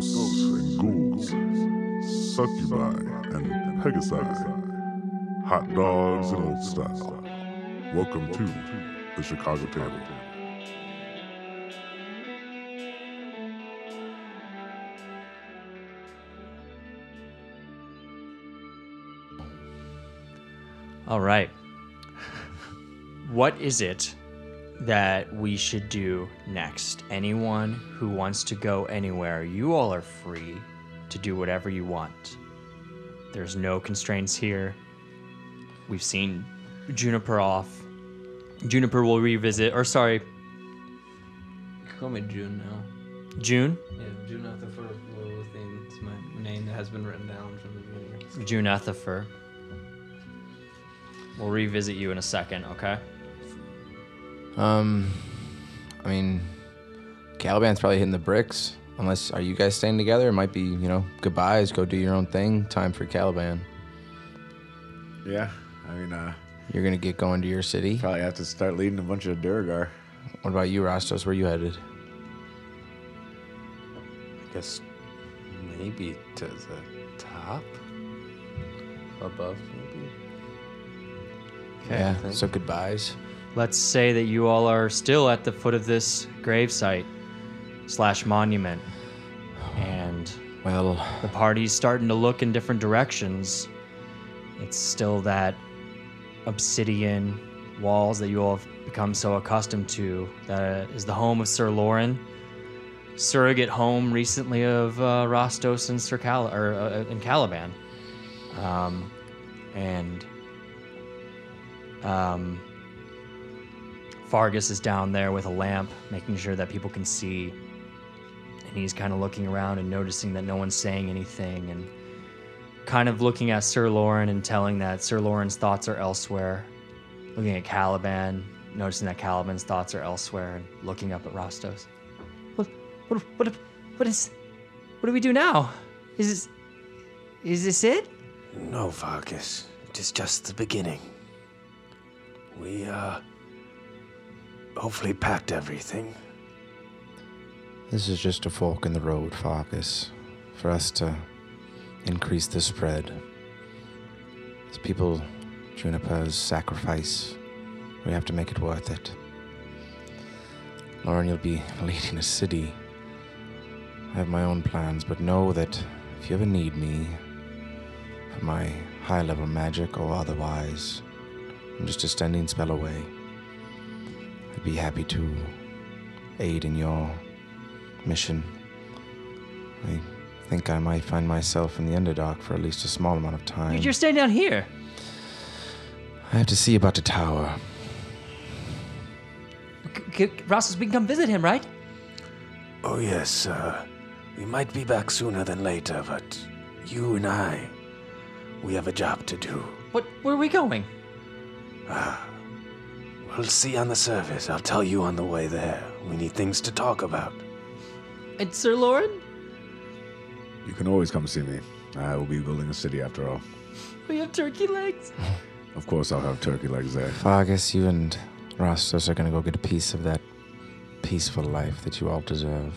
ghosts and ghouls, succubi and pegasi, hot dogs and old style. Welcome to the Chicago Table. All right. What is it that we should do next? Anyone who wants to go anywhere, you all are free to do whatever you want. There's no constraints here. We've seen Juniper off. Juniper will revisit, or sorry, You can call me June now. June. Yeah, June first thing. It's my name that has been written down from the beginning. June Ethifer. We'll revisit you in a second, okay? Um, I mean, Caliban's probably hitting the bricks. Unless, are you guys staying together? It might be, you know, goodbyes, go do your own thing. Time for Caliban. Yeah, I mean, uh, You're gonna get going to your city. probably have to start leading a bunch of Duergar. What about you, Rostos? Where you headed? I guess maybe to the top? Above, maybe? Yeah. So goodbyes. Let's say that you all are still at the foot of this gravesite slash monument, and Well, the party's starting to look in different directions. It's still that obsidian walls that you all have become so accustomed to. That is the home of Sir Lauren, surrogate home recently of uh, Rostos and Sir Cal or uh, in Caliban, um, and um, Fargus is down there with a lamp, making sure that people can see. And he's kind of looking around and noticing that no one's saying anything, and kind of looking at Sir Lauren and telling that Sir Lauren's thoughts are elsewhere. Looking at Caliban, noticing that Caliban's thoughts are elsewhere, and looking up at Rostos. What, what, what, what is, what do we do now? Is this, is this it? No, Vargas. It is just the beginning. We, uh. Hopefully packed everything. this is just a fork in the road, Farkas, for us to increase the spread. As people, Juniper's sacrifice, we have to make it worth it. Lauren, you'll be leading a city. I have my own plans, but know that if you ever need me for my high level magic or otherwise, I'm just a standing spell away. I'd be happy to aid in your mission. I think I might find myself in the Underdark for at least a small amount of time. You're staying down here. I have to see about the tower. C- c- Rostos, we can come visit him, right? Oh, yes, uh. We might be back sooner than later, but you and I. We have a job to do. What? Where are we going? We'll see on the surface. I'll tell you on the way there. We need things to talk about. And Sir Lauren? You can always come see me. I will be building a city after all. We have turkey legs. Of course, I'll have turkey legs there. Fargus, you and Rostos are gonna go get a piece of that peaceful life that you all deserve.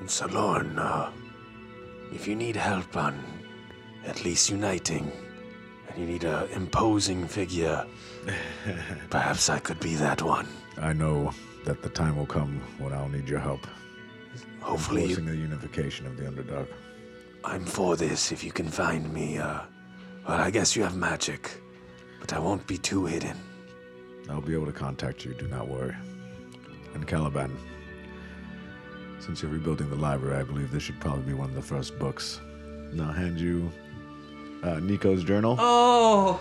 And Sir Lauren, uh, if you need help on at least uniting, and you need a imposing figure, perhaps I could be that one. I know that the time will come when I'll need your help. Hopefully, Forcing the unification of the Underdark. I'm for this if you can find me. Uh, well, I guess you have magic, but I won't be too hidden. I'll be able to contact you, do not worry. And Caliban, since you're rebuilding the library, I believe this should probably be one of the first books. And I'll hand you uh, Nico's journal. Oh,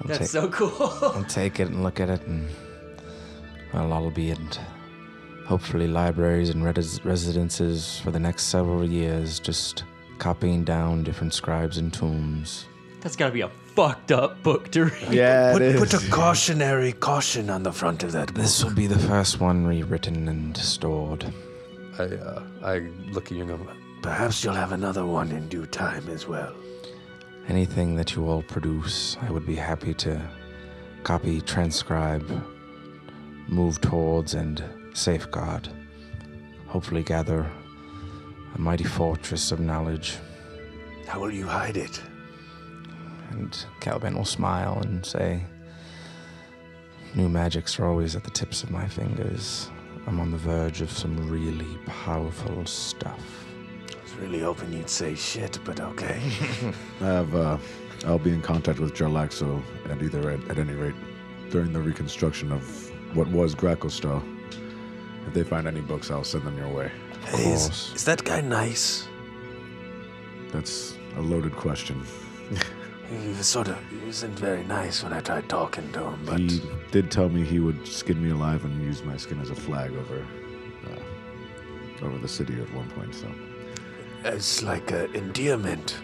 I'll that's take, so cool. I'll take it and look at it, and well, I'll be in hopefully libraries and res- residences for the next several years, just copying down different scribes and tombs. that's gotta be a fucked up book to read. Yeah, Put, put a cautionary caution on the front of that book. This will be the first one rewritten and stored. I, uh, I look at you and go, perhaps you'll have another one in due time as well. Anything that you all produce, I would be happy to copy, transcribe, move towards, and safeguard. hopefully gather a mighty fortress of knowledge. How will you hide it? And Caliban will smile and say, New magics are always at the tips of my fingers. I'm on the verge of some really powerful stuff. Really hoping you'd say shit, but okay. I have, uh, I'll be in contact with Jarlaxle at either at, at any rate during the reconstruction of what was Gracklstugh. If they find any books, I'll send them your way. Hey, is, is that guy nice? That's a loaded question. He was sort of, he wasn't very nice when I tried talking to him, but he did tell me he would skin me alive and use my skin as a flag over, uh, over the city at one point. So, it's like an endearment.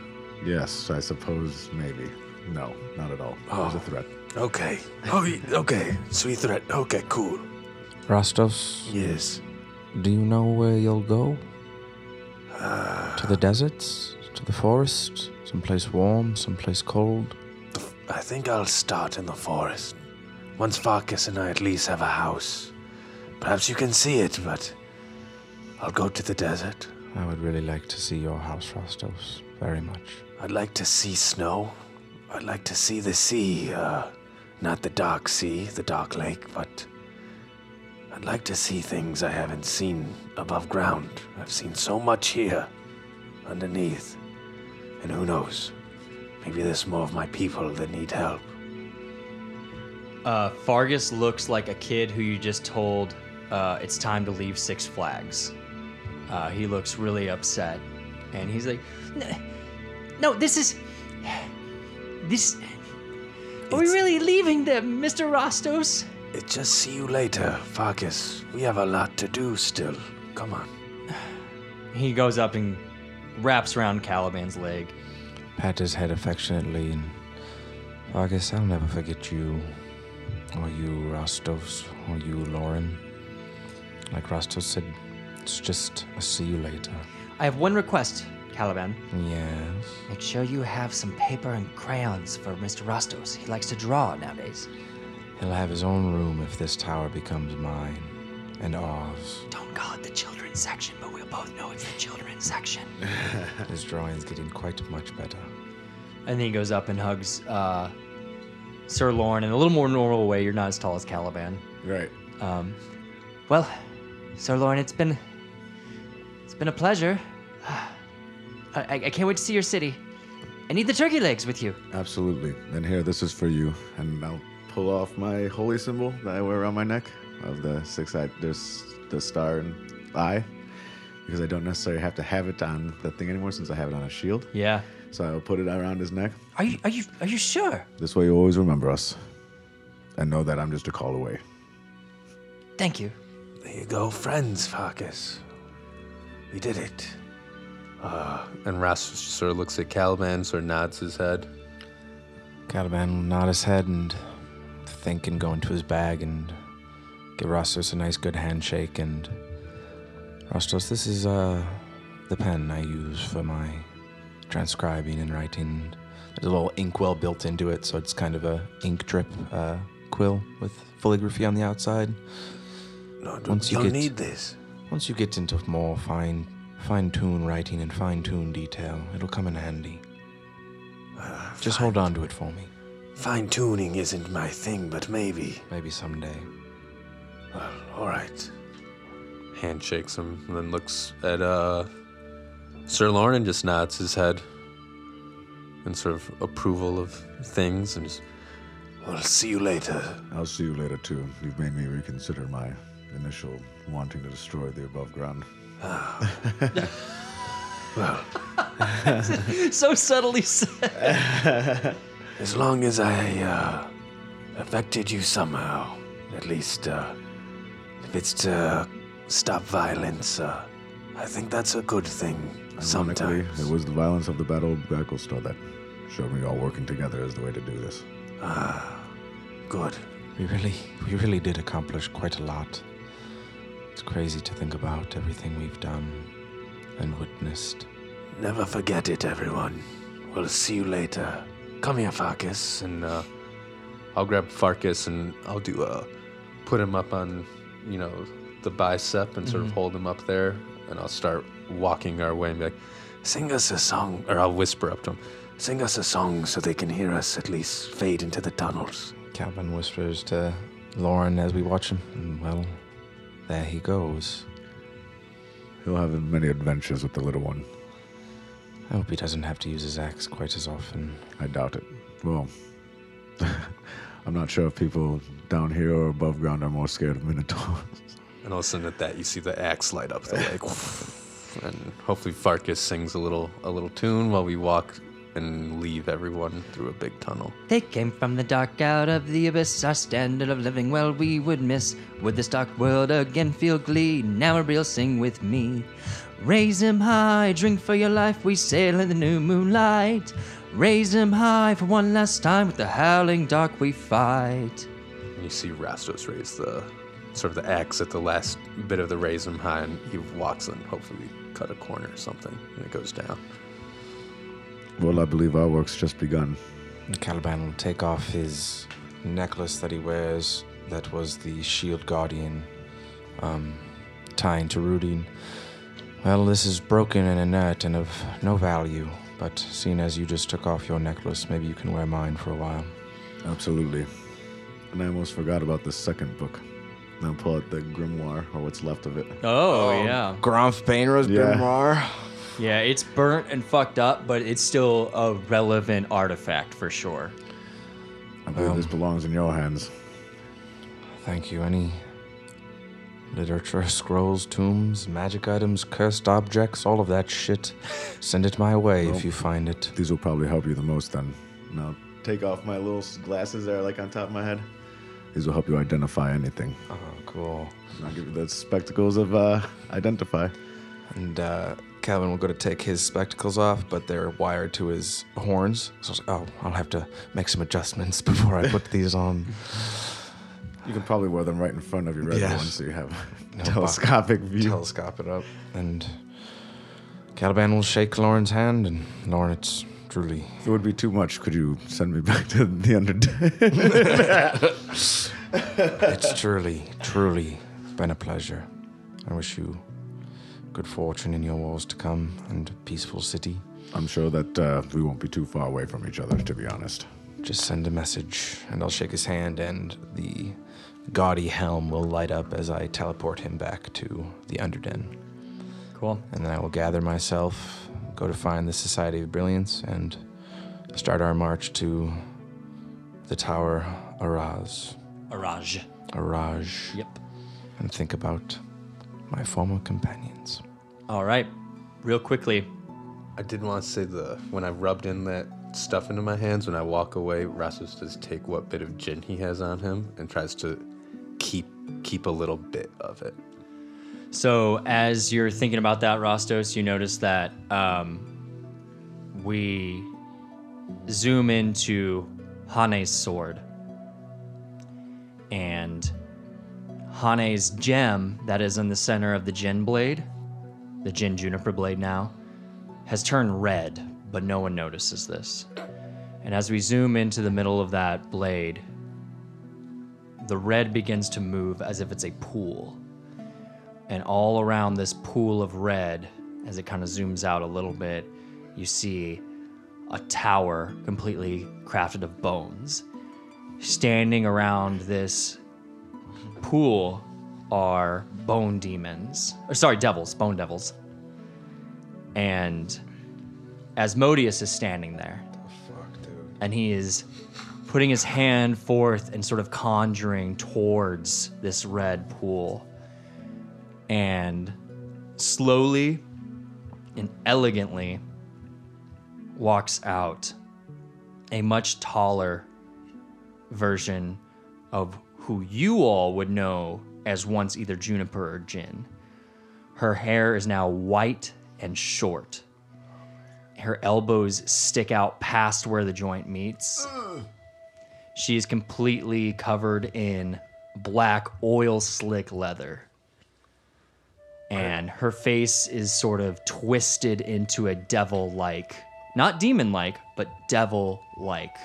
yes, I suppose maybe. No, not at all. It was a Oh. threat. Okay. Oh, okay. Sweet threat. Okay, cool. Rastos, Yes. do you know where you'll go? Uh, To the deserts? To the forest? Someplace warm? Someplace cold? I think I'll start in the forest. Once Farkas and I at least have a house. Perhaps you can see it, but I'll go to the desert. I would really like to see your house, Rastos. Very much. I'd like to see snow. I'd like to see the sea. Uh, not the dark sea, the dark lake, but I'd like to see things I haven't seen above ground. I've seen so much here, underneath. And who knows? Maybe there's more of my people that need help. Uh, Fargus looks like a kid who you just told uh, it's time to leave Six Flags. Uh, he looks really upset, and he's like, "N- "No, this is this. Are we It's- really leaving them, Mr. Rostos?" It just see you later, Farkas. We have a lot to do still. Come on. He goes up and wraps around Caliban's leg. Pat his head affectionately and Vargas, I'll never forget you. Or you, Rostos, Or you, Lauren. Like Rostos said, it's just a see you later. I have one request, Caliban. Yes. Make sure you have some paper and crayons for Mr. Rostos. He likes to draw nowadays. He'll have his own room if this tower becomes mine. And ours. Don't call it the children's section, but we'll both know it's the children's section. His drawing's getting quite much better. And then he goes up and hugs uh, Sir Lauren in a little more normal way. You're not as tall as Caliban. Right. Um, well, Sir Lauren, it's been it's been a pleasure. I, I, I can't wait to see your city. I need the turkey legs with you. Absolutely. And here, this is for you. And I'll pull off my holy symbol that I wear around my neck of the six eyed, there's the star and eye. Because I don't necessarily have to have it on the thing anymore since I have it on a shield. Yeah. So I'll put it around his neck. Are you are you are you sure? This way you always remember us. And know that I'm just a call away. Thank you. There you go, friends, Farkas. We did it. Uh, and Rastus sort of looks at Caliban, sort of nods his head. Caliban will nod his head and think and go into his bag and give Rastos a nice good handshake and Rastos, this is uh the pen I use for my transcribing and writing. There's a little inkwell built into it, so it's kind of a ink drip uh, quill with filigraphy on the outside. No, Once you you'll get- need this. Once you get into more fine fine tune writing and fine tune detail, it'll come in handy. Just hold on to it for me. Fine tuning isn't my thing, but maybe. Maybe someday. Well, all right. Handshakes him, and then looks at uh, Sir Lauren and just nods his head in sort of approval of things and just We'll see you later. I'll see you later, too. You've made me reconsider my initial wanting to destroy the above ground. Well, so subtly said. as long as I uh, affected you somehow, at least uh, if it's to stop violence, uh, I think that's a good thing. Ironically, Sometimes. it was the violence of the Battle of Gracklstugh that showed me all working together is the way to do this. Ah, good. We really, we really did accomplish quite a lot. It's crazy to think about everything we've done and witnessed. Never forget it, everyone. We'll see you later. Come here, Farkas. and uh, I'll grab Farkas and I'll do uh, put him up on, you know, the bicep and sort of hold him up there, and I'll start walking our way and be like, Sing us a song, or I'll whisper up to him. sing us a song so they can hear us at least fade into the tunnels. Calvin whispers to Lauren as we watch him, and well, there he goes. He'll have many adventures with the little one. I hope he doesn't have to use his axe quite as often. I doubt it. Well, I'm not sure if people down here or above ground are more scared of minotaurs. And all of a sudden, at that, you see the axe light up the lake, and hopefully Farkas sings a little a little tune while we walk and leave everyone through a big tunnel. They came from the dark out of the abyss. Our standard of living well we would miss. Would this dark world again feel glee? Now a real sing with me. Raise him high, drink for your life. We sail in the new moonlight. Raise him high for one last time. With the howling dark we fight. And you see Rastos raise the sort of the axe at the last bit of the raise him high, and he walks and hopefully cut a corner or something, and it goes down. Well, I believe our work's just begun. Caliban will take off his necklace that he wears that was the shield guardian um, tying to Rudin. Well, this is broken and inert and of no value, but seeing as you just took off your necklace, maybe you can wear mine for a while. Absolutely. And I almost forgot about the second book. Now pull out the grimoire, or what's left of it. Oh, yeah. Gromph Baenre's Yeah. grimoire. Yeah, it's burnt and fucked up, but it's still a relevant artifact for sure. I believe this belongs in your hands. Thank you. Any literature, scrolls, tombs, magic items, cursed objects, all of that shit, send it my way if you find it. These will probably help you the most then. Now, take off my little s- glasses there, like on top of my head. These will help you identify anything. Oh, cool. And I'll give you the spectacles of uh, identify. And uh, Calvin will go to take his spectacles off, but they're wired to his horns. So I was like, oh, I'll have to make some adjustments before I put these on. You can probably wear them right in front of your red Yes. one so you have No, telescopic view. Telescope it up. And Caliban will shake Lauren's hand, and Lauren, it's truly. It would be too much, could you send me back to the Underday? It's truly, truly been a pleasure. I wish you good fortune in your wars to come and a peaceful city. I'm sure that uh, we won't be too far away from each other, to be honest. Just send a message, and I'll shake his hand, and the gaudy helm will light up as I teleport him back to the Underden. Cool. And then I will gather myself, go to find the Society of Brilliance, and start our march to the Tower Araz. Araj. Araj. Yep. And think about my former companions. All right. Real quickly, I did want to say the when I rubbed in that stuff into my hands, when I walk away, Rasmus does take what bit of gin he has on him and tries to keep keep a little bit of it. So as you're thinking about that, Rostos, you notice that um, we zoom into Hane's sword. And Hane's gem that is in the center of the gin blade, the gin Juniper blade now, has turned red, but no one notices this. And as we zoom into the middle of that blade, the red begins to move as if it's a pool and all around this pool of red, as it kind of zooms out a little bit, you see a tower completely crafted of bones. Standing around this pool are bone demons, or sorry, devils, bone devils. And Asmodeus is standing there. And he is putting his hand forth and sort of conjuring towards this red pool and slowly and elegantly walks out a much taller version of who you all would know as once either Juniper or Jin. Her hair is now white and short. Her elbows stick out past where the joint meets. She is completely covered in black oil slick leather and her face is sort of twisted into a devil like, not demon like, but devil like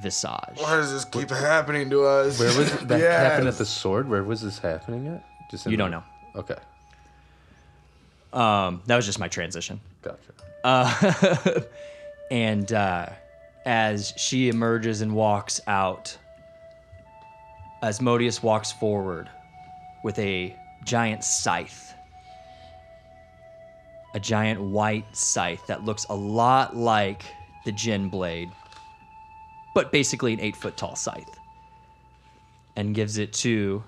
visage. does this keep happening to us? Where was that happened at the sword? Where was this happening at? Just in You the- don't know. Okay. Um, that was just my transition. Gotcha. And uh, as she emerges and walks out, Asmodeus walks forward with a giant scythe. A giant white scythe that looks a lot like the Jin blade, but basically an eight foot tall scythe. And gives it to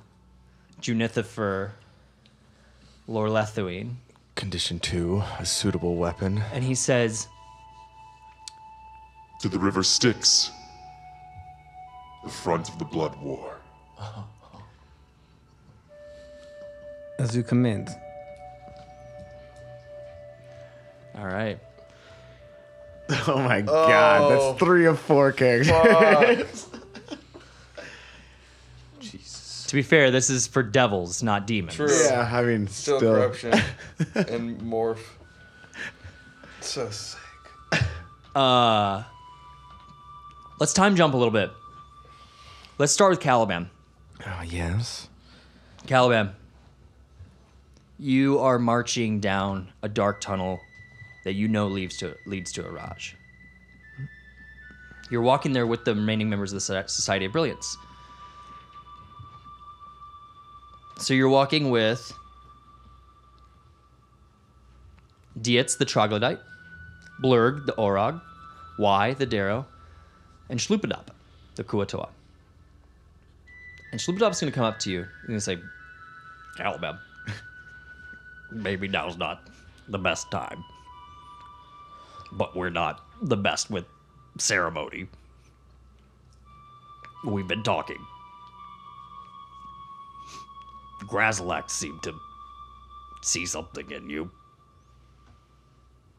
Junithifer Lorlethuine. Condition two, a suitable weapon. And he says, To the river Styx, the front of the Blood War. As you command. All right. Oh my god, that's three of four characters. To be fair, this is for devils, not demons. True. yeah, I mean, Still, still. corruption and morph. So sick. Uh, let's time jump a little bit. Let's start with Caliban. Oh, yes. Caliban, you are marching down a dark tunnel that you know leads to leads to Araj. You're walking there with the remaining members of the Society of Brilliance. So you're walking with Dietz the Troglodyte, Blurg the Orog, Y the Derro, and Shlupadop the Kuo-toa. And Shlupadop's gonna come up to you and say, Caliban, maybe now's not the best time. But we're not the best with ceremony. We've been talking. Grazilaxx seemed to see something in you.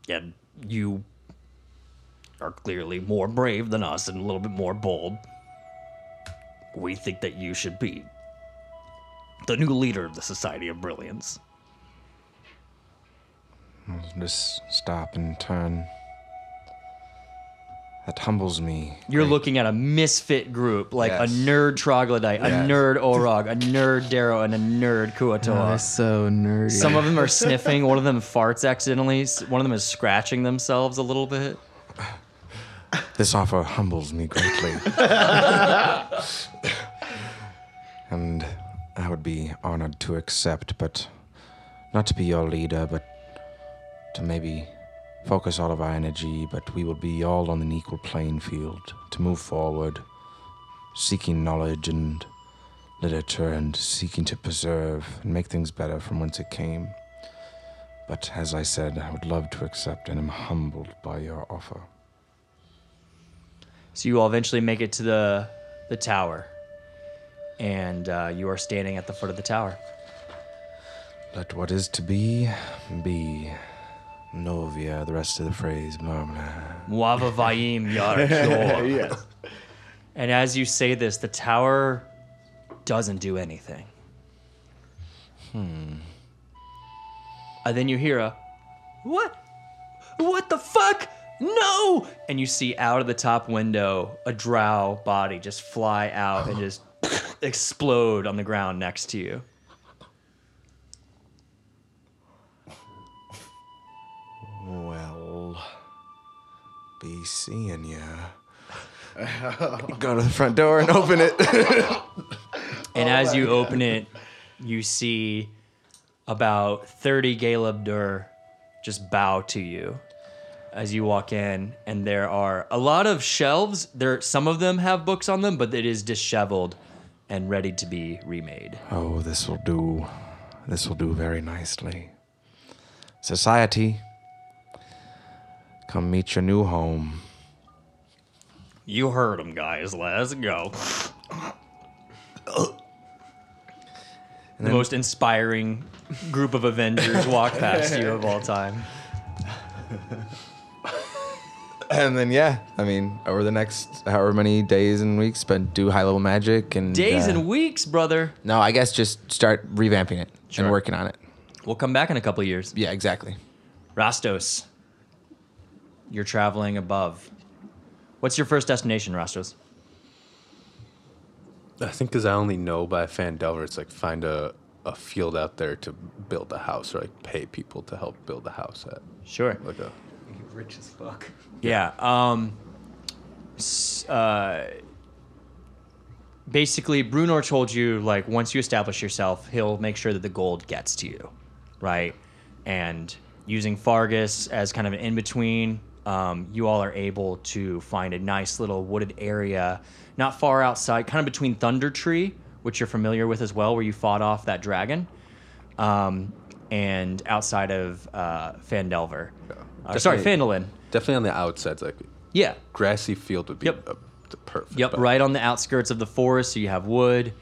And you are clearly more brave than us and a little bit more bold. We think that you should be the new leader of the Society of Brilliance. Just stop and turn. That humbles me. You're looking at a misfit group, like Yes. a nerd troglodyte, a nerd Orog, a nerd Derro, and a nerd Oh, Kuo-toa. that's so nerdy. Some of them are sniffing. One of them farts accidentally. One of them is scratching themselves a little bit. This offer humbles me greatly. and I would be honored to accept, but not to be your leader, but to maybe focus all of our energy, but we will be all on an equal playing field to move forward, seeking knowledge and literature and seeking to preserve and make things better from whence it came. But as I said, I would love to accept and am humbled by your offer. So you all eventually make it to the the tower, and uh, you are standing at the foot of the tower. Let what is to be be. Novia, the rest of the phrase, blah blah. Muava Vayim Yarakor. yes. And as you say this, the tower doesn't do anything. Hmm. And then you hear a, what? What the fuck? No! And you see out of the top window a drow body just fly out and just explode on the ground next to you. Be seeing ya. Go to the front door and open it. And oh as you open it, you see about 30 Galeb Duhr just bow to you as you walk in. And there are a lot of shelves. There, some of them have books on them, but it is disheveled and ready to be remade. oh, this will do. This will do very nicely. Society, come meet your new home. You heard them, guys. Let's go. the most inspiring group of Avengers walk past you of all time. And then yeah, I mean, over the next however many days and weeks, spend do high level magic and Days uh, and weeks, brother. No, I guess just start revamping it Sure. and working on it. We'll come back in a couple years. Yeah, exactly. Rastos, you're traveling above. What's your first destination, Rastos? I think because I only know by Phandelver, it's like find a a field out there to build a house or like pay people to help build a house at? Sure. Like a Rich as fuck. Yeah. Um. Uh. Basically, Bruenor told you like once you establish yourself, he'll make sure that the gold gets to you, right? And using Fargus as kind of an in between, um, you all are able to find a nice little wooded area, not far outside, kind of between Thundertree, which you're familiar with as well, where you fought off that dragon, um, and outside of uh, Phandelver. Uh, sorry, Phandalin. definitely on the outsides, like Yeah. grassy field would be Yep. uh, perfect. Yep, but- right on the outskirts of the forest. So you have wood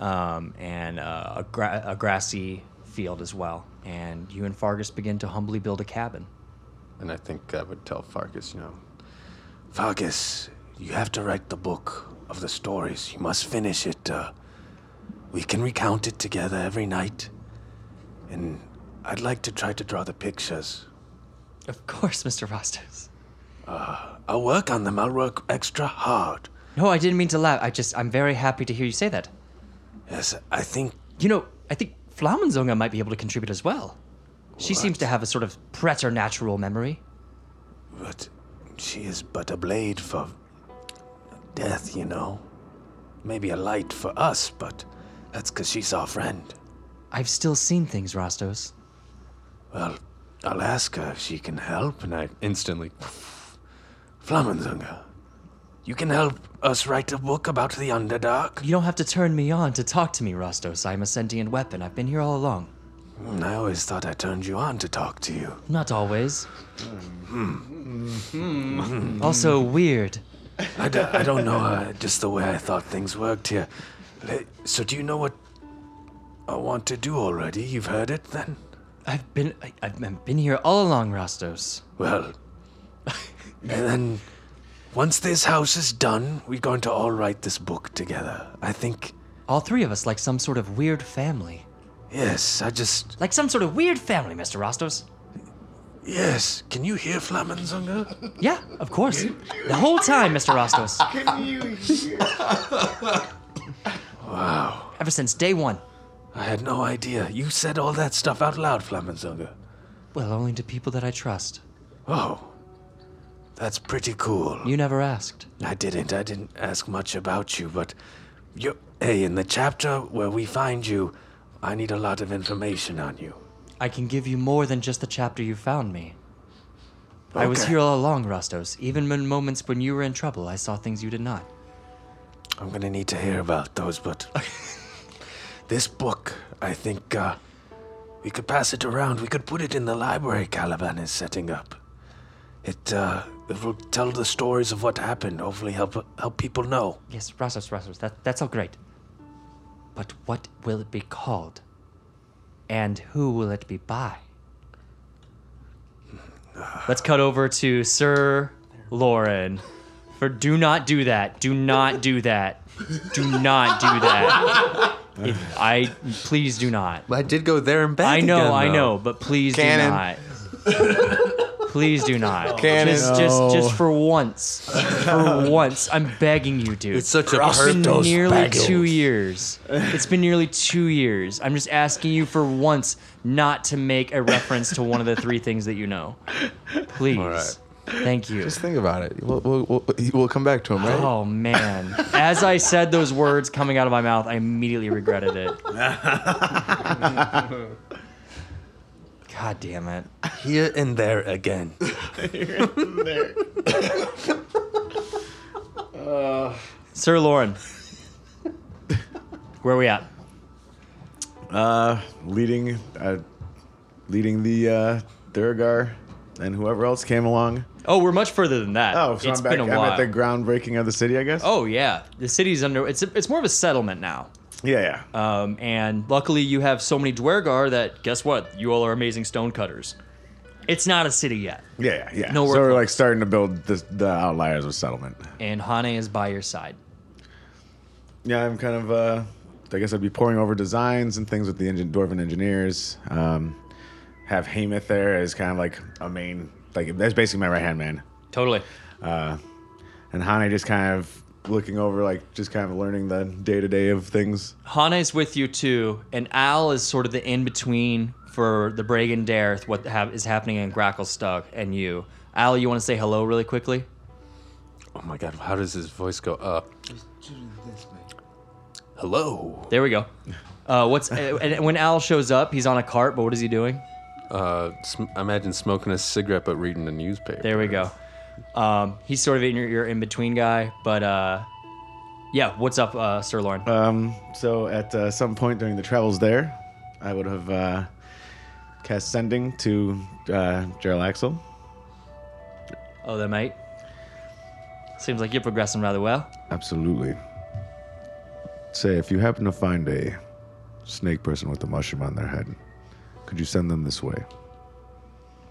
um, and uh, a, gra- a grassy field as well. And you and Fargus begin to humbly build a cabin. And I think I would tell Fargus, you know, Fargus, you have to write the book of the stories. You must finish it. Uh, we can recount it together every night. And I'd like to try to draw the pictures. Of course, Mr. Rostos. I'll work on them. I'll work extra hard. No, I didn't mean to laugh. I just, I'm very happy to hear you say that. Yes, I think You know, I think Flamenzunga might be able to contribute as well. She seems to have a sort of preternatural memory. But she is but a blade for death, you know. Maybe a light for us, but that's because she's our friend. I've still seen things, Rostos. Well, I'll ask her if she can help. and I instantly, Flamenzunga, you can help us write a book about the Underdark? You don't have to turn me on to talk to me, Rostos. I'm a sentient weapon. I've been here all along. Hmm, I always thought I turned you on to talk to you. Not always. also weird. I, d- I don't know, uh, just the way I thought things worked here. Le- So, do you know what I want to do already? You've heard it then? I've been I, I've been- been here all along, Rostos. Well, and then once this house is done, we're going to all write this book together. I think, All three of us like some sort of weird family. Yes, I just, Like some sort of weird family, Mr. Rostos. yes. Can you hear Flamenzunga? Yeah, of course. The whole time, Mr. Rostos. Can you hear? wow. Ever since day one. I had no idea. You said all that stuff out loud, Flamenzunga. Well, only to people that I trust. Oh, that's pretty cool. You never asked. I didn't. I didn't ask much about you, but you. Hey, in the chapter where we find you, I need a lot of information on you. I can give you more than just the chapter you found me. I was here all along, Rostos. Even in moments when you were in trouble, I saw things you did not. I'm gonna need to hear about those, but this book, I think uh, we could pass it around. We could put it in the library Caliban is setting up. It uh, it will tell the stories of what happened. Hopefully, help help people know. Yes, Rostos, Rostos, that, that's all great. But what will it be called? And who will it be by? Let's cut over to Sir Lauren. For do not do that. Do not do that. Do not do that. I please do not. I did go there and back. I know, again, I though. know, but please Cannon. do not. please do not. Cannon. Just, just, just for once. For once, I'm begging you, dude. It's such a It's been perfect. nearly two years. It's been nearly two years. I'm just asking you for once not to make a reference to one of the three things that you know. Please. right. Thank you. Just think about it. We'll, we'll, we'll, we'll come back to him, right? Oh man. As I said those words coming out of my mouth, I immediately regretted it. God damn it. Here and there again. Here and there. uh, Sir Lauren. Where are we at? Uh, leading, uh, leading the uh, Duergar and whoever else came along. Oh, we're much further than that. Oh, so it's I'm back. been a I'm while. at the groundbreaking of the city, I guess. oh yeah, the city's under. It's it's more of a settlement now. Yeah, yeah. Um, and luckily you have so many Duergar that guess what? You all are amazing stonecutters. It's not a city yet, yeah, yeah, yeah. nowhere so we're close. like starting to build the, the outliers of settlement. and Hane is by your side. Yeah, I'm kind of. Uh, I guess I'd be pouring over designs and things with the engine, dwarven engineers. Um, have Hamath there as kind of like a main, like that's basically my right hand man. Totally. Uh, and Hane just kind of looking over, like just kind of learning the day to day of things. Hane's with you too, and Al is sort of the in between for the Bregan D'aerthe, what ha- is happening in Gracklstugh, and you. Al, you want to say hello really quickly? Oh my god, how does his voice go up? Hello. There we go. Uh, what's uh, and when Al shows up, he's on a cart, but what is he doing? Uh, sm- I imagine smoking a cigarette but reading the newspaper. There we go. Um, he's sort of in your, your in between guy, but uh, yeah. What's up, uh, Sir Lauren? Um, so at uh, some point during the travels there, I would have uh, cast sending to uh, Jarlaxle. Oh, there, mate. Seems like you're progressing rather well. Absolutely. Say, if you happen to find a snake person with a mushroom on their head, could you send them this way?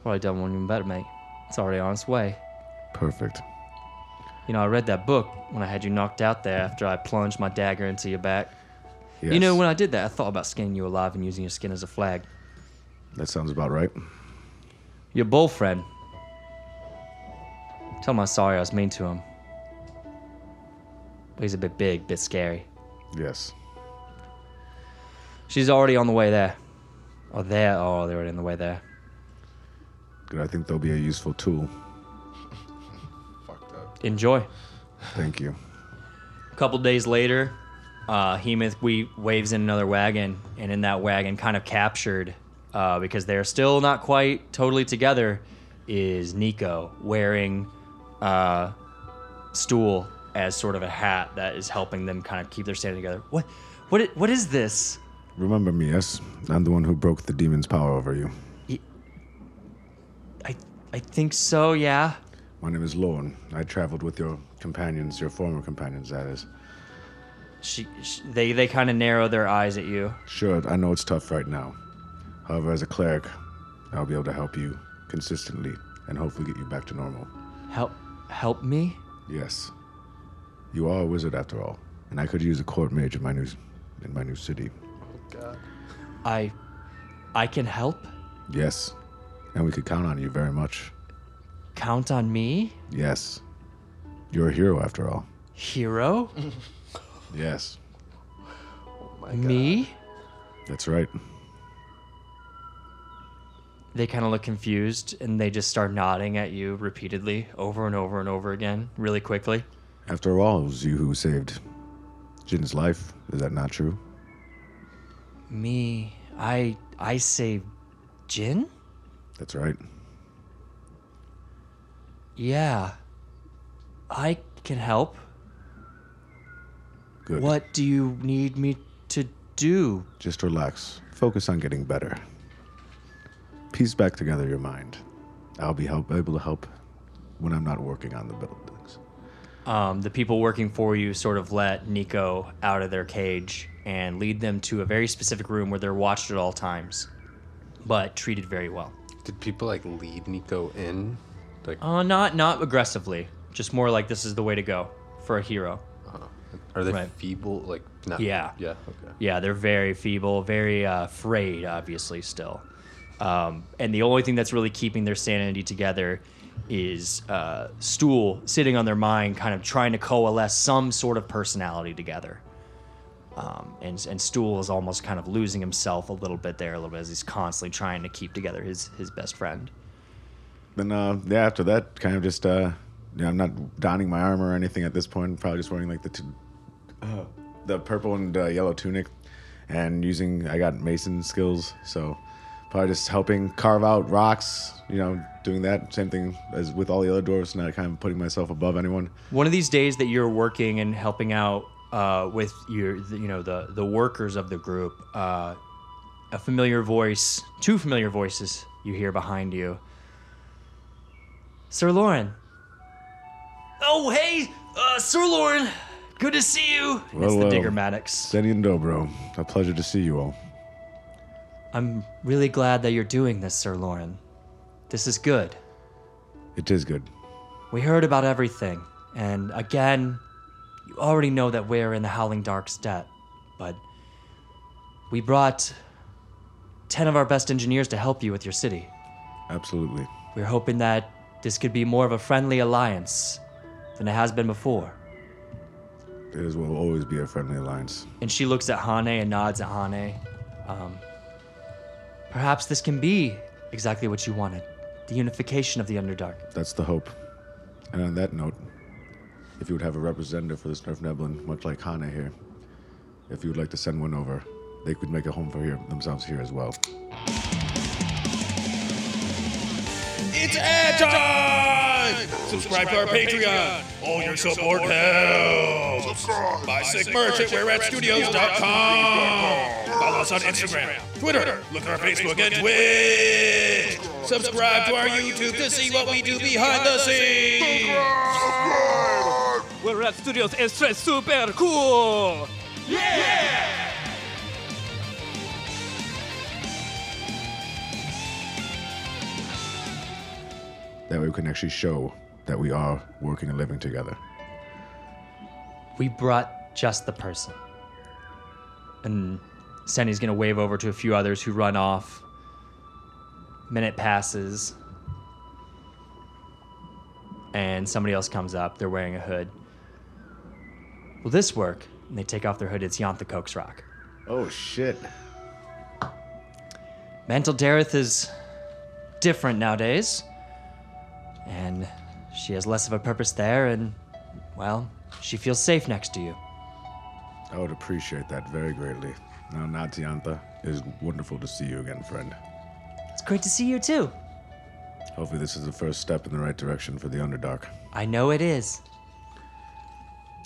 Probably done one even better, mate. It's already on its way. Perfect. You know, I read that book when I had you knocked out there after I plunged my dagger into your back. Yes. You know, when I did that, I thought about skinning you alive and using your skin as a flag. that sounds about right. Your bull friend. Tell him I'm sorry I was mean to him. But he's a bit big, bit scary. Yes. She's already on the way there. Oh, there. Oh, they're already on the way there. Good. I think they'll be a useful tool. Enjoy. Thank you. A couple days later, uh, Hemoth we waves in another wagon, and in that wagon, kind of captured uh, because they're still not quite totally together, is Nico wearing uh, stool as sort of a hat that is helping them kind of keep their standing together. What, what, what is this? Remember me, yes? I'm the one who broke the demon's power over you. I, I think so. Yeah. My name is Lorne. I traveled with your companions, your former companions, that is. She, sh they, they kind of narrow their eyes at you. Sure, I know it's tough right now. However, as a cleric, I'll be able to help you consistently and hopefully get you back to normal. Help, help me. Yes. You are a wizard after all, and I could use a court mage in my new in my new city. Oh god. I, I can help. Yes. And we could count on you very much. Count on me, Yes. You're a hero after all. hero. Yes. Oh me. That's right. They kind of look confused and they just start nodding at you repeatedly over and over and over again, really quickly. After all, it was you who saved Jin's life. Is that not true? Me, I, I saved Jin. That's right. Yeah, I can help. Good. What do you need me to do? Just relax. Focus on getting better. Piece back together your mind. I'll be help, able to help when I'm not working on the buildings. Um, the people working for you sort of let Nico out of their cage and lead them to a very specific room where they're watched at all times, but treated very well. Did people like lead Nico in? Like, Uh, not not aggressively, just more like this is the way to go for a hero. are they right. feeble? Like, not, Yeah. Yeah. Okay. Yeah, they're very feeble, very uh, afraid, obviously, still. Um, and the only thing that's really keeping their sanity together is uh, Stool sitting on their mind, kind of trying to coalesce some sort of personality together. Um, and, and Stool is almost kind of losing himself a little bit there, a little bit, as he's constantly trying to keep together his, his best friend. Then, uh, yeah, after that, kind of just, uh, you know, I'm not donning my armor or anything at this point. Probably just wearing like the, t- uh, the purple and uh, yellow tunic, and using I got mason skills, so probably just helping carve out rocks. You know, doing that same thing as with all the other dwarves, not kind of putting myself above anyone. One of these days that you're working and helping out uh, with your, you know, the the workers of the group, uh, a familiar voice, two familiar voices you hear behind you. Sir Lauren. Oh, hey, uh, Sir Lauren. Good to see you. it's Well, the well. Digger Maddox. Steady and Dobro, a pleasure to see you all. I'm really glad that you're doing this, Sir Lauren. This is good. It is good. We heard about everything, and again, you already know that we're in the Howling Dark's debt, but we brought 10 of our best engineers to help you with your city. Absolutely. We're hoping that this could be more of a friendly alliance than it has been before. It is will always be a friendly alliance. And she looks at Hane and nods at Hane. Um, perhaps this can be exactly what you wanted the unification of the Underdark. That's the hope. And on that note, if you would have a representative for this Nerf Neblin, much like Hana here, if you would like to send one over, they could make a home for here, themselves here as well. It's ad time! Subscribe to our Patreon. All your support helps. Buy sick merch at WhereAtStudios.com. Follow us on Instagram, Twitter, look at our Facebook and Twitch. Subscribe to our YouTube to see what we do behind the scenes. We're at Studios es super cool! That way we can actually show that we are working and living together. We brought just the person. And Senny's gonna wave over to a few others who run off. Minute passes. And somebody else comes up. They're wearing a hood. Will this work? And they take off their hood. It's Yantha Rock. Oh shit. Mantol-Derith is different nowadays. And she has less of a purpose there, and, well, she feels safe next to you. I would appreciate that very greatly. Now, Natiantha, it is wonderful to see you again, friend. It's great to see you too. Hopefully, this is the first step in the right direction for the Underdark. I know it is.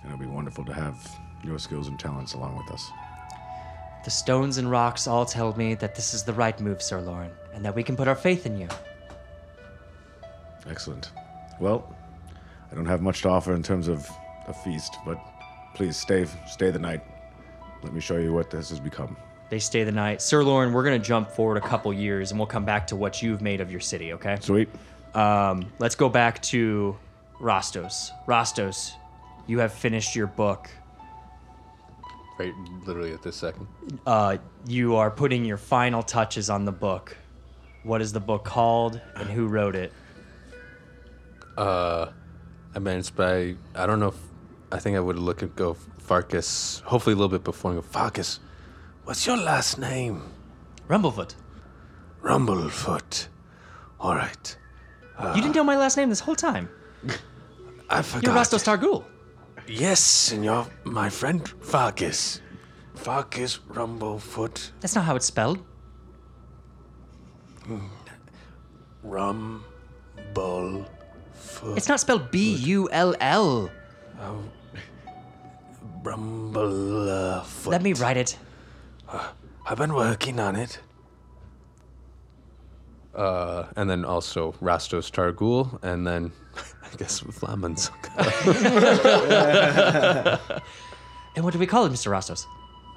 And it'll be wonderful to have your skills and talents along with us. The stones and rocks all tell me that this is the right move, Sir Lauren, and that we can put our faith in you. Excellent. Well, I don't have much to offer in terms of a feast, but please stay stay the night. Let me show you what this has become. They stay the night. Sir Lauren, we're going to jump forward a couple years and we'll come back to what you've made of your city, okay? Sweet. Um, let's go back to Rostos. Rostos, you have finished your book. Right, literally at this second. Uh, you are putting your final touches on the book. What is the book called and who wrote it? Uh, I mean, it's by I don't know. if I think I would look at go Farkas. Hopefully, a little bit before. And go Farkas. What's your last name? Rumblefoot. Rumblefoot. All right. you didn't know my last name this whole time. I forgot. You're Rostos Targul. Yes, and you're my friend Farkas. Farkas Rumblefoot. That's not how it's spelled. Rumblefoot. It's not spelled B U L L. Rumblefoot. Let me write it. I've been working on it. Uh, and then also Rastos Targul, and then I guess Flamens. And what do we call it, Mr. Rostos?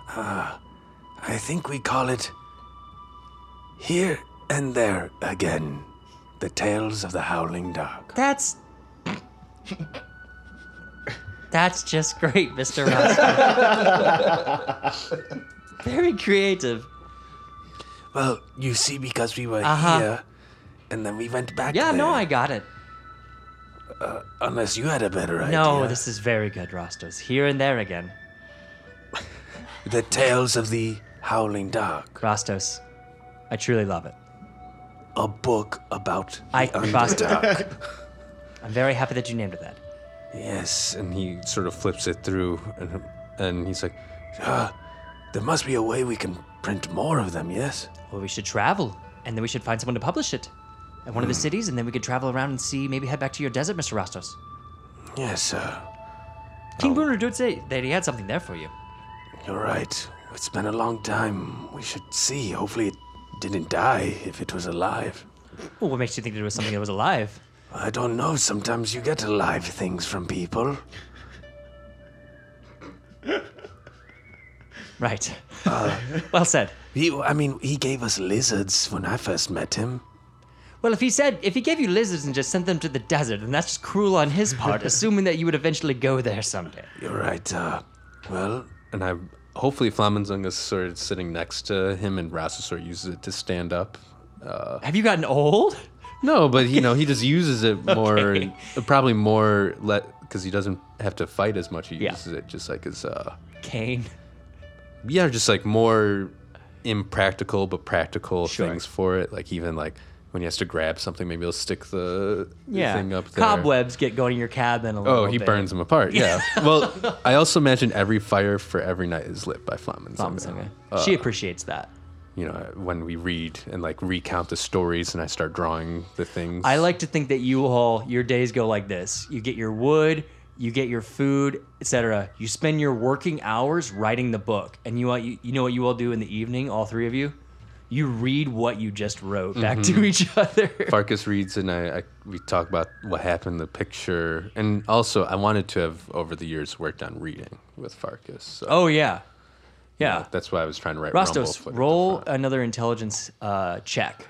I think we call it Here and There Again. The Tales of the Howling dog. That's. That's just great, Mr. Rostos. Very creative. Well, you see, because we were Uh-huh. here, and then we went back Yeah, there. no, I got it. Unless you had a better idea. No, this is very good, Rostos. Here and there again. The Tales of the Howling Dark. Rostos, I truly love it. A book about I, Underdark. I'm very happy that you named it that. yes. and he sort of flips it through, and and he's like, Uh, there must be a way we can print more of them, yes? Well, we should travel, and then we should find someone to publish it at one of the cities, and then we could travel around and see, maybe head back to your desert, Mr. Rostos. Yes, sir. King Bruenor did say that he had something there for you. you're right. It's been a long time. We should see. Hopefully, it didn't die if it was alive. Well, what makes you think it was something that was alive? I don't know. Sometimes you get alive things from people. Right. well said. He, I mean, he gave us lizards when I first met him. Well, if he said, if he gave you lizards and just sent them to the desert, then that's just cruel on his part, assuming that you would eventually go there someday. You're right. Uh, well, and I hopefully Flamens is sort of sitting next to him, and Rastos sort of uses it to stand up. Uh, Have you gotten old? no, but you know he just uses it more, Okay. probably more let because he doesn't have to fight as much. He Yeah. uses it just like his uh, Cane. yeah, just like more impractical but practical Sure. things for it. Like even like when he has to grab something, maybe he'll stick the, Yeah. thing up there. Cobwebs get going in your cabin a oh, little Oh, he bit. burns them apart. Yeah. well, I also imagine every fire for every night is lit by Flamen. Flamenzunge. Uh, she appreciates that. You know, when we read and like recount the stories, and I start drawing the things. I like to think that you all your days go like this. You get your wood, you get your food, etc. You spend your working hours writing the book, and you, you you know what you all do in the evening, all three of you. You read what you just wrote back to Mhm. each other. Farkas reads and I, I we talk about what happened, the picture, and also I wanted to have over the years worked on reading with Farkas. So, Oh yeah, you yeah. know, that's why I was trying to write. Rostos, roll another intelligence uh, check.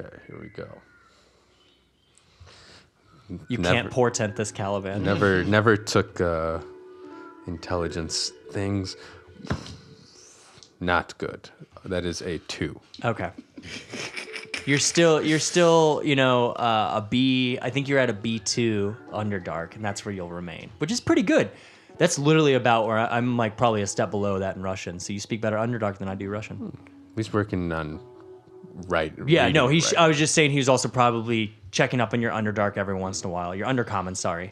Okay, here we go. You Never- can't portent this Caliban. Never, never took uh, intelligence things. Not good. That is a two. Okay. You're still you're still you know uh, a B. I think you're at a B two Underdark, and that's where you'll remain, which is pretty good. That's literally about where I, I'm like probably a step below that in Russian. So you speak better Underdark than I do Russian. He's working on right. Yeah, no, he's. right. I was just saying he was also probably checking up on your Underdark every once in a while. Your Undercommon, sorry,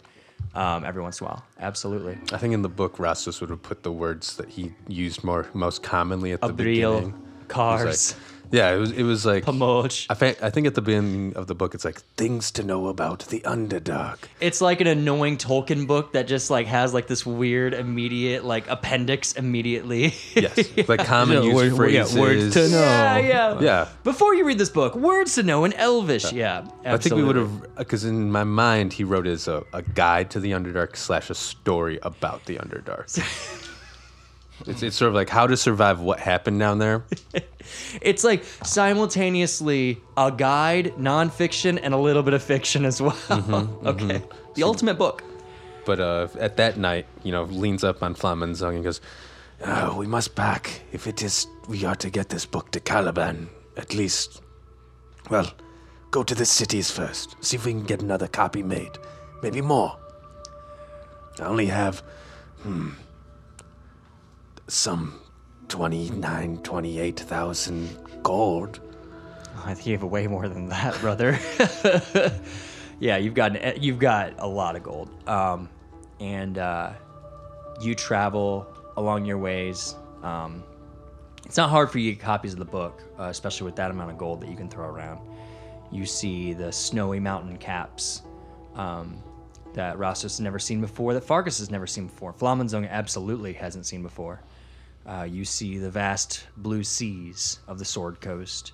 um, every once in a while. Absolutely. I think in the book, Rastus would have put the words that he used more most commonly at the Abril, beginning. It cars. like- yeah, it was. It was like. Pomoch. I, fa- I think at the beginning of the book, it's like Things to know about the Underdark. It's like an annoying Tolkien book that just like has like this weird immediate like appendix immediately. yes, like common Yeah, use word- yeah, phrases. words to know. Yeah, yeah. Yeah. Before you read this book, words to know in Elvish. Uh, yeah, I think we would have, because uh, in my mind, he wrote it as a, a guide to the Underdark slash a story about the Underdark. it's, it's sort of like how to survive what happened down there. It's like simultaneously a guide, nonfiction, and a little bit of fiction as well. Mm-hmm, okay, the ultimate book. But uh, at that night, you know, leans up on Flamenzung and goes, Uh, we must back. If it is, we are to get this book to Caliban. At least, well, go to the cities first. See if we can get another copy made. Maybe more. I only have, hmm, some 29, 28,000 gold. I think you have way more than that, brother. yeah, you've got you've got a lot of gold, um, and uh, you travel along your ways. Um, it's not hard for you to get copies of the book, uh, especially with that amount of gold that you can throw around. You see the snowy mountain caps um, that Rastos has never seen before, that Fargus has never seen before, Flamenzung absolutely hasn't seen before. Uh, you see the vast blue seas of the Sword Coast.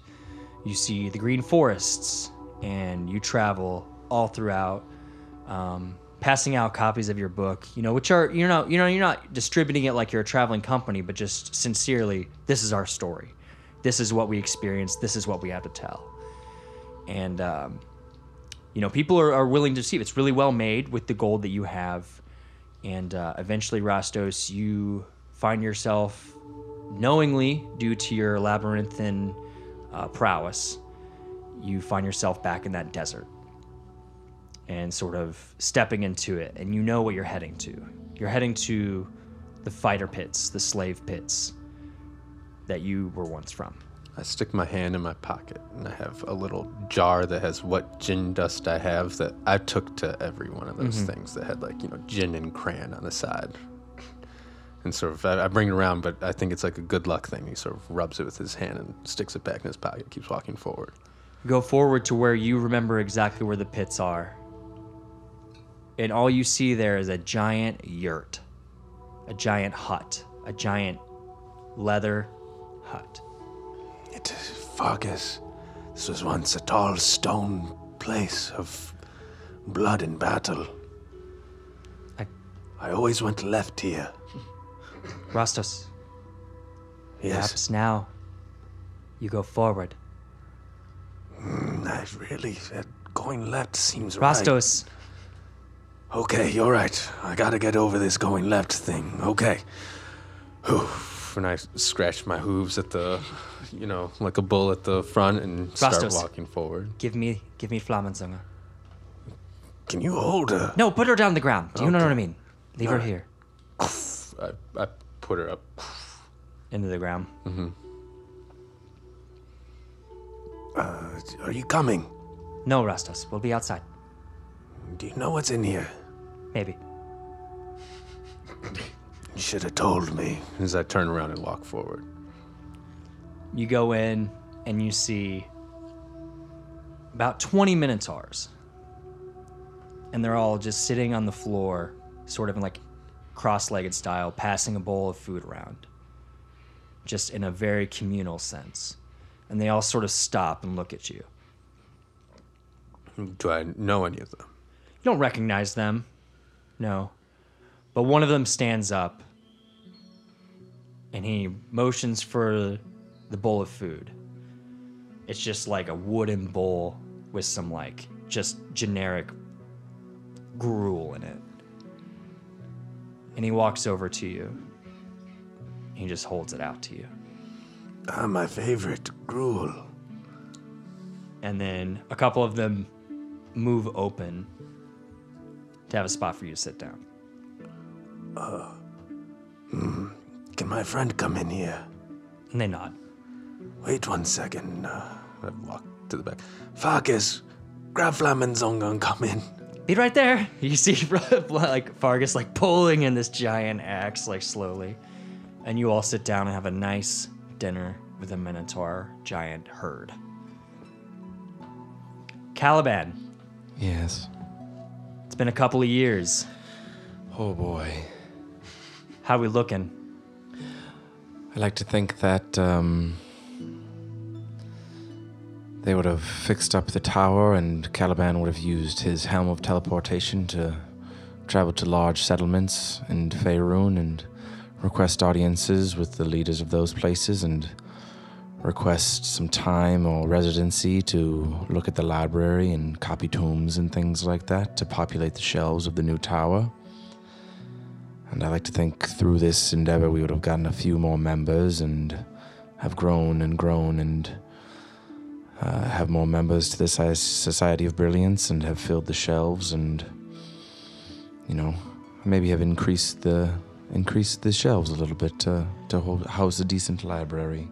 You see the green forests, and you travel all throughout, um, passing out copies of your book. You know, which are you're not you know you're not distributing it like you're a traveling company, but just sincerely, this is our story. This is what we experienced. This is what we have to tell. And um, you know, people are, are willing to see it. It's really well made with the gold that you have. And uh, eventually, Rastos, you find yourself knowingly, due to your labyrinthine uh, prowess, you find yourself back in that desert and sort of stepping into it. And you know what you're heading to. You're heading to the fighter pits, the slave pits that you were once from. I stick my hand in my pocket and I have a little jar that has what gin dust I have that I took to every one of those Mhm. things that had like, you know, gin and crayon on the side. And sort of, I, I bring it around, but I think it's like a good luck thing. He sort of rubs it with his hand and sticks it back in his pocket, keeps walking forward. Go forward to where you remember exactly where the pits are. And all you see there is a giant yurt, a giant hut, a giant leather hut. It is Fargus. This was once a tall stone place of blood and battle. I, I always went left here. Rastos, Yes. perhaps now you go forward. Mm, I really, uh, going left seems Rastos, right. Okay, you're right. I gotta get over this going left thing. Okay. When I scratch my hooves at the, you know, like a bull at the front and start Rastos. walking forward. give me give me Flammenzunge. Can you hold her? No, put her down on the ground. Do you know what I mean? Leave her Alright. here. I, I put her up. Into the ground. Uh, are you coming? No, Rastos. We'll be outside. Do you know what's in here? Maybe. You should have told me. As I turn around and walk forward. You go in and you see about 20 Minotaurs. And they're all just sitting on the floor, sort of in like cross legged style, passing a bowl of food around. Just in a very communal sense. And they all sort of stop and look at you. Do I know any of them? You don't recognize them. No. But one of them stands up and he motions for the bowl of food. It's just like a wooden bowl with some like just generic gruel in it. And he walks over to you. He just holds it out to you. Ah, my favorite, gruel. And then a couple of them move open to have a spot for you to sit down. Can my friend come in here? And they nod. Wait one second. Uh, I walk to the back. Farkas, grab Flamenzong and come in. Be right there. You see, like Fargus, like pulling in this giant axe, like slowly, and you all sit down and have a nice dinner with a Minotaur giant herd. Caliban, Yes. it's been a couple of years. Oh boy. How we looking? I like to think that um, they would have fixed up the tower, and Caliban would have used his helm of teleportation to travel to large settlements in Faerun and request audiences with the leaders of those places and request some time or residency to look at the library and copy tomes and things like that to populate the shelves of the new tower. And I like to think through this endeavor we would have gotten a few more members and have grown and grown and uh, have more members to the Society of Brilliance and have filled the shelves and, you know, maybe have increased the increased the shelves a little bit to, to hold, house a decent library.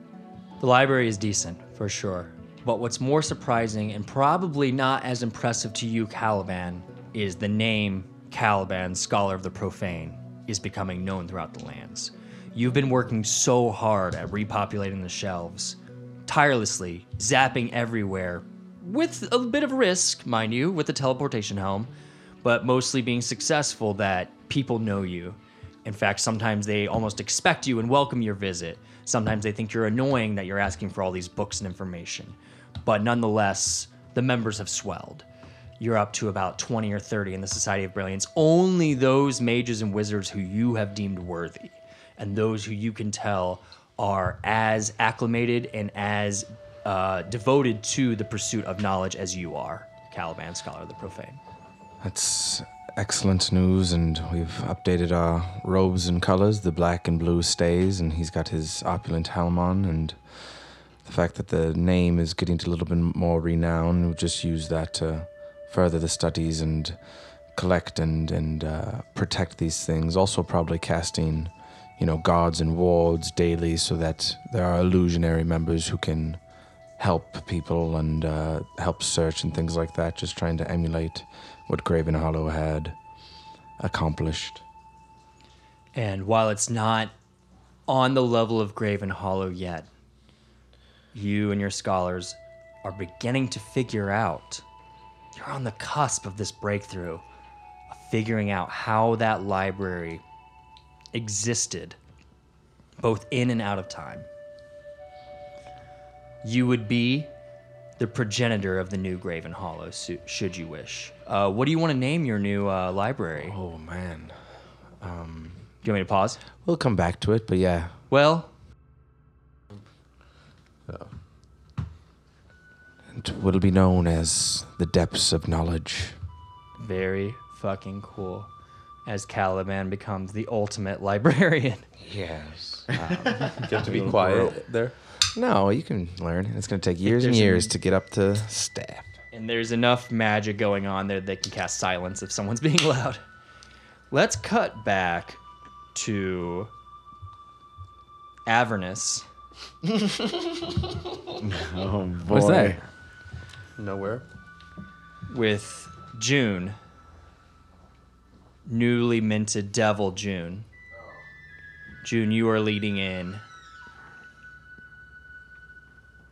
The library is decent, for sure. But what's more surprising and probably not as impressive to you, Caliban, is the name Caliban, Scholar of the Profane, is becoming known throughout the lands. You've been working so hard at repopulating the shelves, tirelessly, zapping everywhere, with a bit of risk, mind you, with the teleportation helm, but mostly being successful that people know you. In fact, sometimes they almost expect you and welcome your visit. Sometimes they think you're annoying that you're asking for all these books and information. But nonetheless, the members have swelled. You're up to about 20 or 30 in the Society of Brilliance. Only those mages and wizards who you have deemed worthy, and those who you can tell are as acclimated and as uh, devoted to the pursuit of knowledge as you are, Caliban, Scholar of the Profane. That's excellent news, and we've updated our robes and colors. The black and blue stays, and he's got his opulent helm on, and the fact that the name is getting to a little bit more renown, we'll just use that to further the studies and collect and and uh, protect these things. Also, probably casting, you know, guards and wards daily, so that there are illusionary members who can help people and uh, help search and things like that. Just trying to emulate what Graven Hollow had accomplished. And while it's not on the level of Graven Hollow yet, you and your scholars are beginning to figure out. You're on the cusp of this breakthrough of figuring out how that library existed, both in and out of time. You would be the progenitor of the new Graven Hollow, should you wish. Uh, what do you want to name your new uh, library? Oh man, um, Do you want me to pause? we'll come back to it, but yeah, Well, it will be known as the depths of knowledge. very fucking cool. As Caliban becomes the ultimate librarian. Yes. You have to be quiet there. No, you can learn. It's going to take years and years an- to get up to staff. And there's enough magic going on there that they can cast silence if someone's being loud. Let's cut back to Avernus. Oh boy. What's that? Nowhere. with June, newly minted Devil June. June, you are leading in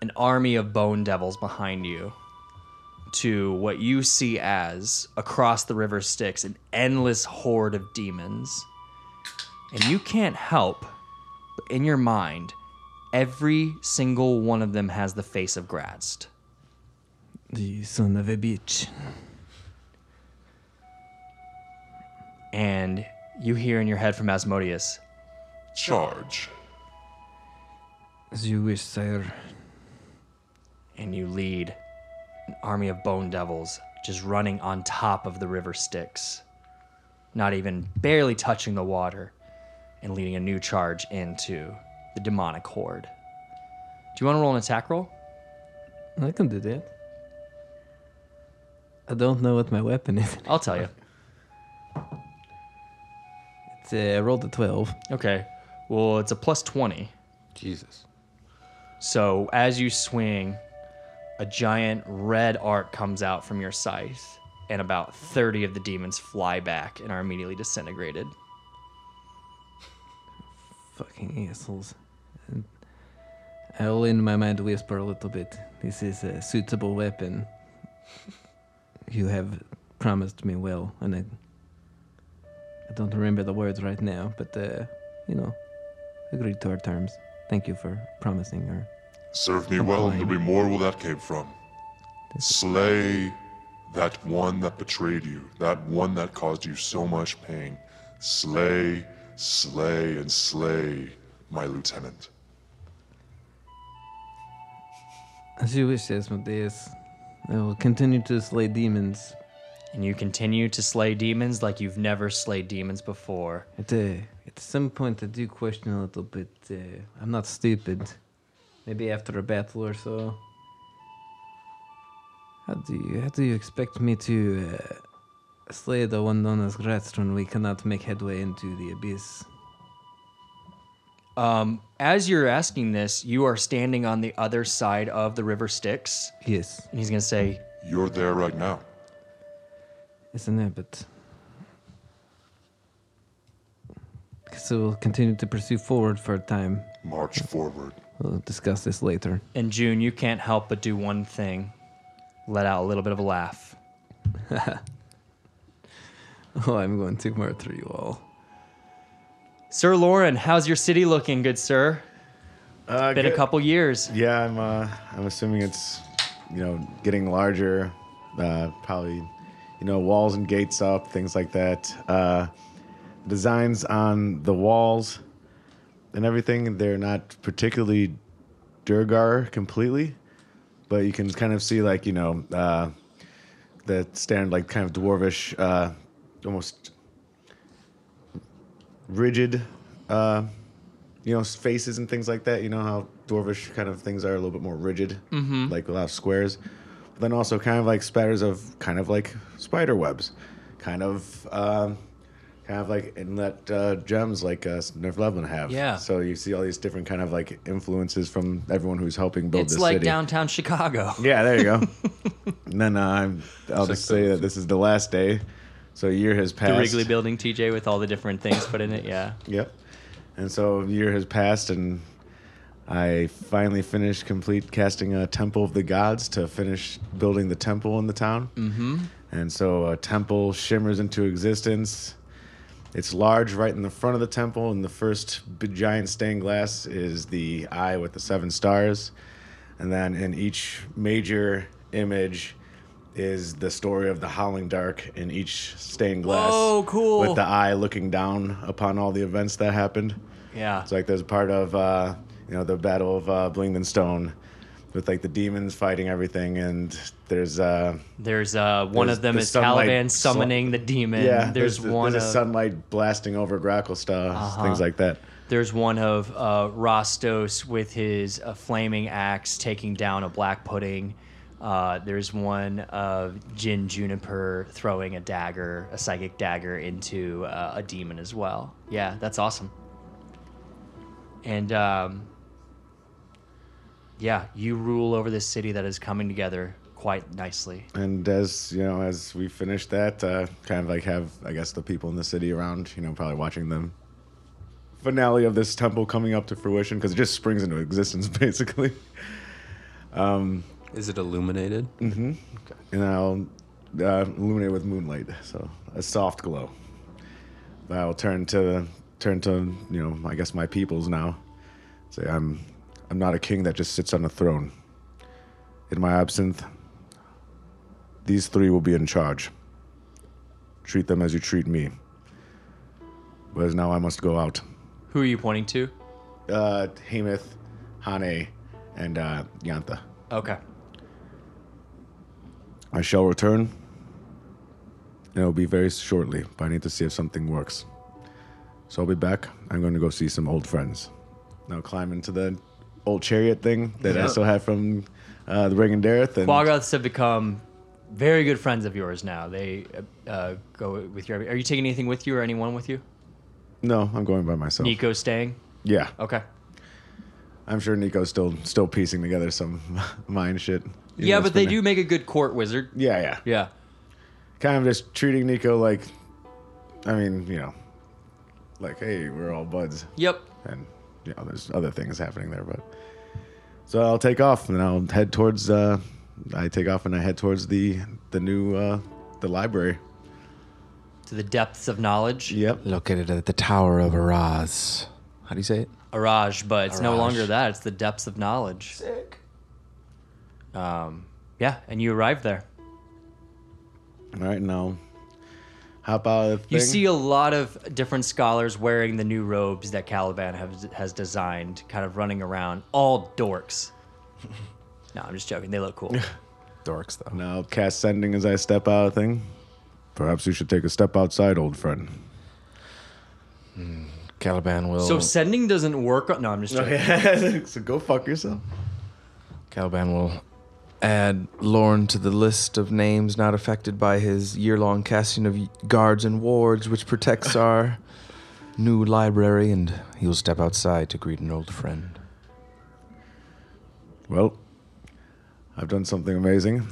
an army of bone devils behind you to what you see as across the river Styx an endless horde of demons. And you can't help but in your mind, every single one of them has the face of Graz'zt. The son of a bitch. And you hear in your head from Asmodeus, Charge. As you wish, sire. and you lead an army of bone devils just running on top of the river Styx, not even barely touching the water, and leading a new charge into the demonic horde. Do you want to roll an attack roll? I can do that. I don't know what my weapon is. I'll tell you. It's uh, I rolled a 12. Okay. Well, it's a plus 20. Jesus. So as you swing, a giant red arc comes out from your scythe, and about 30 of the demons fly back and are immediately disintegrated. Fucking assholes. And I'll in my mind whisper a little bit. This is a suitable weapon. You have promised me well, and I I don't remember the words right now, but uh, you know, agreed to our terms. Thank you for promising her. Serve me well, and there'll be more where that came from. Slay that one that betrayed you, that one that caused you so much pain. Slay, slay, and slay, my lieutenant. As you wish, Asmodeus. I will continue to slay demons. And you continue to slay demons like you've never slayed demons before. At, uh, at some point, I do question a little bit. Uh, I'm not stupid. Maybe after a battle or so. How do you, how do you expect me to uh, slay the one known as Graz'zt when we cannot make headway into the abyss? Um, as you're asking this, you are standing on the other side of the river Styx, Yes, and he's gonna say, You're there right now. Isn't it? But so we'll continue to pursue forward for a time. March forward. We'll discuss this later. and June, you can't help but do one thing: let out a little bit of a laugh. Oh, I'm going to murder you all. Sir Lauren, how's your city looking, good sir? Uh, Been a couple years. Yeah, I'm. Uh, I'm assuming it's, you know, getting larger. Uh, probably, you know, walls and gates up, things like that. Uh, designs on the walls and everything. They're not particularly Duergar completely, but you can kind of see like you know uh, the standard like kind of dwarvish, uh, almost rigid. Uh, you know, faces and things like that. You know how dwarvish kind of things are a little bit more rigid, mm-hmm. like a lot of squares. Then also kind of like spatters of kind of like spider webs, kind of, um, kind of like inlet uh, gems like uh, Nerflevin have. Yeah. So you see all these different kind of like influences from everyone who's helping build It's this like city. downtown Chicago. Yeah, there you go. and then uh, I'm, I'll just say that this is the last day. So a year has passed. The. Wrigley Building, TJ, with all the different things put in it. Yeah. Yep. And so a year has passed, and I finally finished complete casting a Temple of the Gods to finish building the temple in the town. Mm-hmm. And so a temple shimmers into existence. It's large right in the front of the temple, and the first big, giant stained glass is the eye with the seven stars. And then in each major image is the story of the Howling Dark in each stained glass. Whoa, cool. With the eye looking down upon all the events that happened. Yeah. It's like there's part of uh, you know the Battle of uh, Blingdenstone, with like the demons fighting everything, and there's uh, There's uh, one There's of them the is sunlight Caliban sl- summoning the demon. yeah, there's, the- one there's of a sunlight blasting over Gracklstugh, Uh-huh. things like that. there's one of uh, Rostos with his uh, flaming axe taking down a black pudding. Uh, there's one of Jin Juniper throwing a dagger, a psychic dagger, into uh, a demon as well. Yeah, that's awesome. And um, yeah, you rule over this city that is coming together quite nicely. And as you know, as we finish that, uh, kind of like have I guess the people in the city around, you know, probably watching the finale of this temple coming up to fruition because it just springs into existence basically. Um, Is it illuminated? Mm-hmm. And I'll uh, illuminate with moonlight, so a soft glow. I'll turn to turn to you know I guess my peoples now. Say I'm I'm not a king that just sits on a throne. In my absence, these three will be in charge. Treat them as you treat me. Whereas now I must go out. Who are you pointing to? Uh, Hameth, Hane, and uh, Yantha. Okay. I shall return. And it'll be very shortly, but I need to see if something works. So I'll be back. I'm going to go see some old friends. Now climb into the old chariot thing that I still have from uh, the Ring and Dareth. And Quagoths have become very good friends of yours now. They uh, go with you. Are you taking anything with you or anyone with you? no, I'm going by myself. Nico staying? Yeah, Okay. I'm sure Nico's still still piecing together some mind shit. Even yeah, though but they been- do make a good court wizard. Yeah, yeah. Yeah. Kind of just treating Nico like, I mean, you know, like, hey, we're all buds. Yep. and you know, there's other things happening there. But so I'll take off and I'll head towards. Uh, I take off and I head towards the the new uh, the library. To the depths of knowledge. Yep. Located at the Tower of Araz. How do you say it? Araj, but it's no longer that. It's the depths of knowledge. Sick. Um, yeah, and you arrive there. All right, now hop out of the thing. You see a lot of different scholars wearing the new robes that Caliban has, has designed, kind of running around, all dorks. no, I'm just joking. They look cool. Dorks, though. now cast sending as I step out of the thing. Perhaps you should take a step outside, old friend. Hmm, Caliban will. So sending doesn't work. On, no, I'm just joking. so go fuck yourself. Caliban will add Lorne to the list of names not affected by his year long casting of guards and wards, which protects our new library, and he will step outside to greet an old friend. Well, I've done something amazing.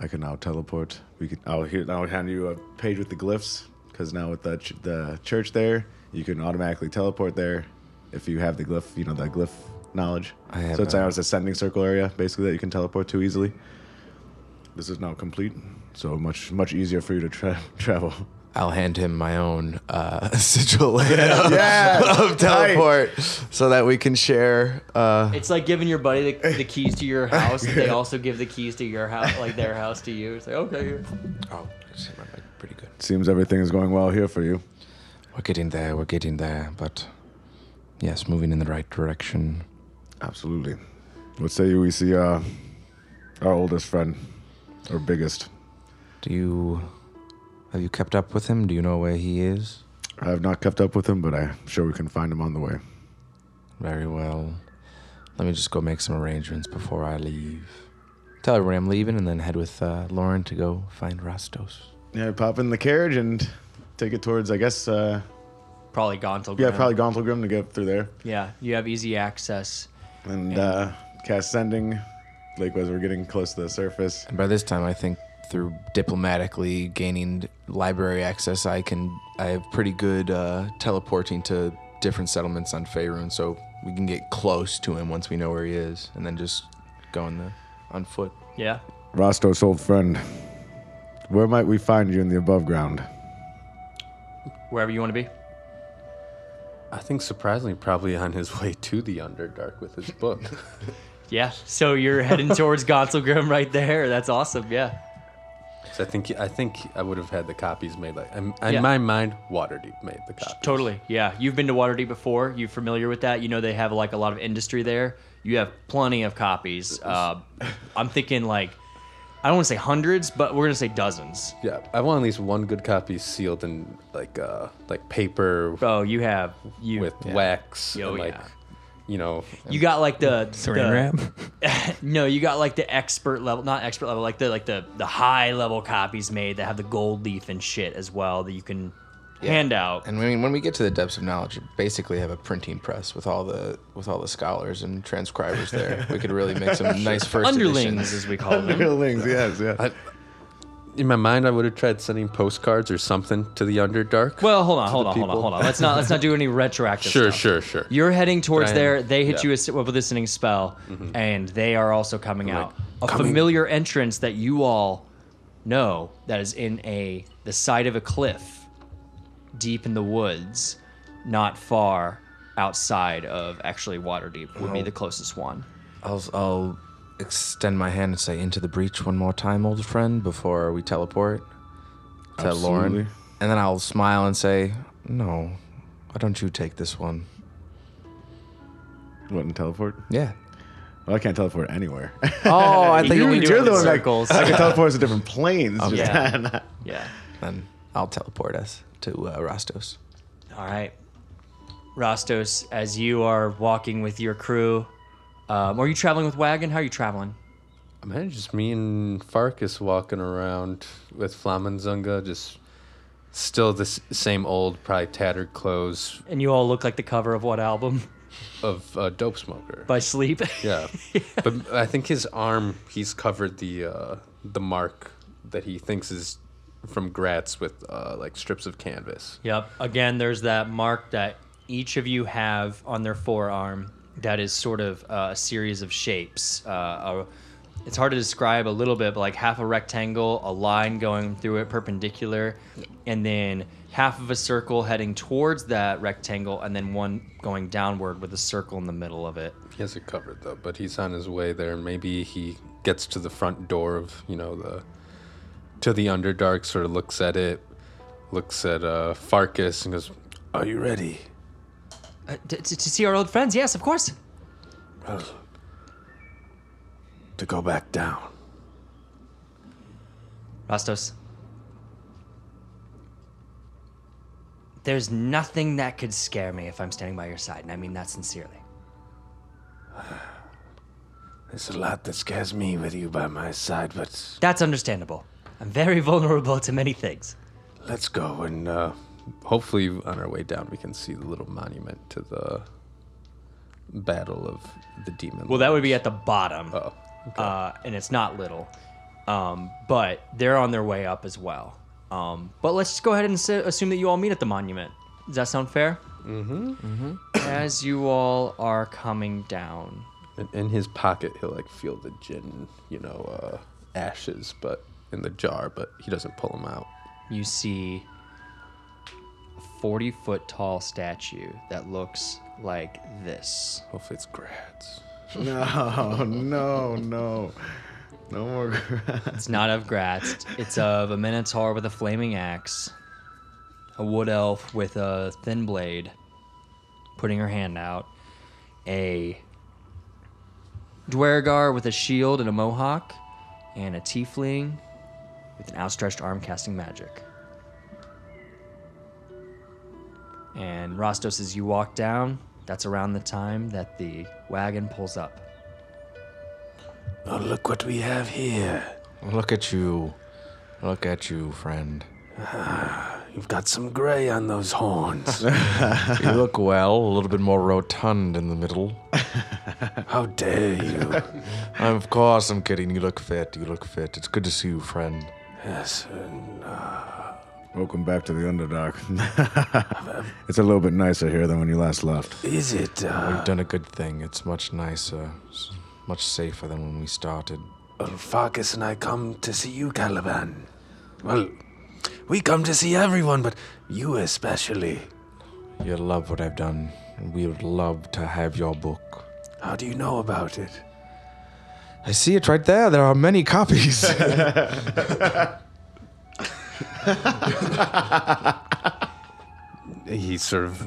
I can now teleport. We can. I'll here. Hand you a page with the glyphs because now with the ch- the church there, you can automatically teleport there if you have the glyph. You know the glyph knowledge. I have so it's a- now it's a sending circle area basically that you can teleport to easily. This is now complete, so much much easier for you to tra- travel. I'll hand him my own uh, sigil Yeah, of teleport so that we can share. Uh, It's like giving your buddy the, the keys to your house. and They also give the keys to your house, like their house to you. It's like, okay, here. oh, it's pretty good. Seems everything is going well here for you. We're getting there, we're getting there, but yes, moving in the right direction. Absolutely. What say? We see uh, our oldest friend, or biggest. Do you. Have you kept up with him? Do you know where he is? I have not kept up with him, but I'm sure we can find him on the way. Very well. Let me just go make some arrangements before I leave. Tell everyone I'm leaving and then head with uh, Lauren to go find Rastos. Yeah, pop in the carriage and take it towards, I guess, uh, Probably Gauntled. yeah, probably Gauntlgrym to get through there. Yeah, you have easy access. And uh, cast sending, like as we're getting close to the surface. And by this time, I think through diplomatically gaining library access, I can. I have pretty good uh, teleporting to different settlements on Faerun, so we can get close to him once we know where he is, and then just go on the on foot. Yeah. Rostos, old friend, where might we find you in the above ground? Wherever you want to be. I think surprisingly, probably on his way to the Underdark with his book. Yeah. So you're heading towards Gauntlgrym right there. That's awesome. Yeah. So I think I think I would have had the copies made. Like in, in Yeah. my mind, Waterdeep made the copies. Totally. Yeah. You've been to Waterdeep before. You're familiar with that. You know they have like a lot of industry there. You have plenty of copies. Uh, I'm thinking like, I don't want to say hundreds, but we're gonna say dozens. Yeah, I want at least one good copy sealed in like uh like paper Oh, you have you with yeah. wax Oh, and like yeah. you know, You got like the Saran wrap. no, you got like the expert level, not expert level, like the like the the high level copies made that have the gold leaf and shit as well that you can hand out. And I mean, when we get to the depths of knowledge, you basically have a printing press with all the with all the scholars and transcribers there. We could really make some nice first Underlings, editions. as we call them. Underlings, yes, yes. I, in my mind, I would have tried sending postcards or something to the Underdark. Well, hold on, hold the on, hold on, hold on. Let's not let's not do any retroactive. sure, stuff. sure, sure. You're heading towards there. They hit yeah. you with with a listening spell, mm-hmm. and they are also coming Like, out. A coming- familiar entrance that you all know that is in a the side of a cliff, deep in the woods, not far outside of actually Waterdeep would be the closest one. I'll I'll extend my hand and say into the breach one more time, old friend, before we teleport to Lauren. Absolutely. And then I'll smile and say, "No, why don't you take this one?" What, and teleport? Yeah. Well, I can't teleport anywhere. Oh, I You think can you only would do it You're the one that- circles. I can teleport to different planes. just yeah. that. Yeah. Then I'll teleport us to uh, Rastos. All right. Rastos, as you are walking with your crew, um, are you traveling with wagon? How are you traveling? I Man, just me and Farkas walking around with Flamenzunga, just still the s- same old, probably tattered clothes And you all look like the cover of what album? of uh, Dopesmoker. By Sleep? yeah, but I think his arm, he's covered the uh, the mark that he thinks is from Graz'zt with uh, like strips of canvas. Yep. Again, there's that mark that each of you have on their forearm that is sort of uh, a series of shapes. Uh, a, it's hard to describe a little bit, but like half a rectangle, a line going through it perpendicular, and then half of a circle heading towards that rectangle, and then one going downward with a circle in the middle of it. He has it covered though, but he's on his way there. Maybe he gets to the front door of you know the to the Underdark, sort of looks at it, looks at uh, Farkas, and goes, Are you ready? Uh, to, to see our old friends, yes, of course. Well, to go back down. Rastos. There's nothing that could scare me if I'm standing by your side, and I mean that sincerely. There's a lot that scares me with you by my side, but That's understandable. I'm very vulnerable to many things. let's go and uh, hopefully on our way down we can see the little monument to the battle of the demon. Well, that would be at the bottom, Oh, uh, and it's not little. Um, but they're on their way up as well. Um, but let's just go ahead and s- assume that you all meet at the monument. Does that sound fair? Mm-hmm. mm-hmm. As you all are coming down, in, in his pocket he'll like feel the gin, you know, uh, ashes, but in the jar, but he doesn't pull them out. you see a 40 foot tall statue that looks like this. Hopefully it's Graz'zt. No, no, no. No more. Graz'zt. It's not of Graz'zt. It's of a minotaur with a flaming axe, a wood elf with a thin blade, putting her hand out, a Duergar with a shield and a mohawk, and a tiefling with an outstretched arm casting magic. And Rostos, as you walk down, that's around the time that the wagon pulls up. oh, look what we have here. Look at you. Look at you, friend. You've got some gray on those horns. You look well, a little bit more rotund in the middle. How dare you? Of course, I'm kidding. You look fit. You look fit. It's good to see you, friend. Yes, and, uh, Welcome back to the Underdark. it's a little bit nicer here than when you last left. is it? Uh, We've done a good thing. It's much nicer, s- much safer than when we started. well, Farkas and I come to see you, Caliban. Well, we come to see everyone, but you especially. You love what I've done, and we would love to have your book. How do you know about it? I see it right there. There are many copies. He sort of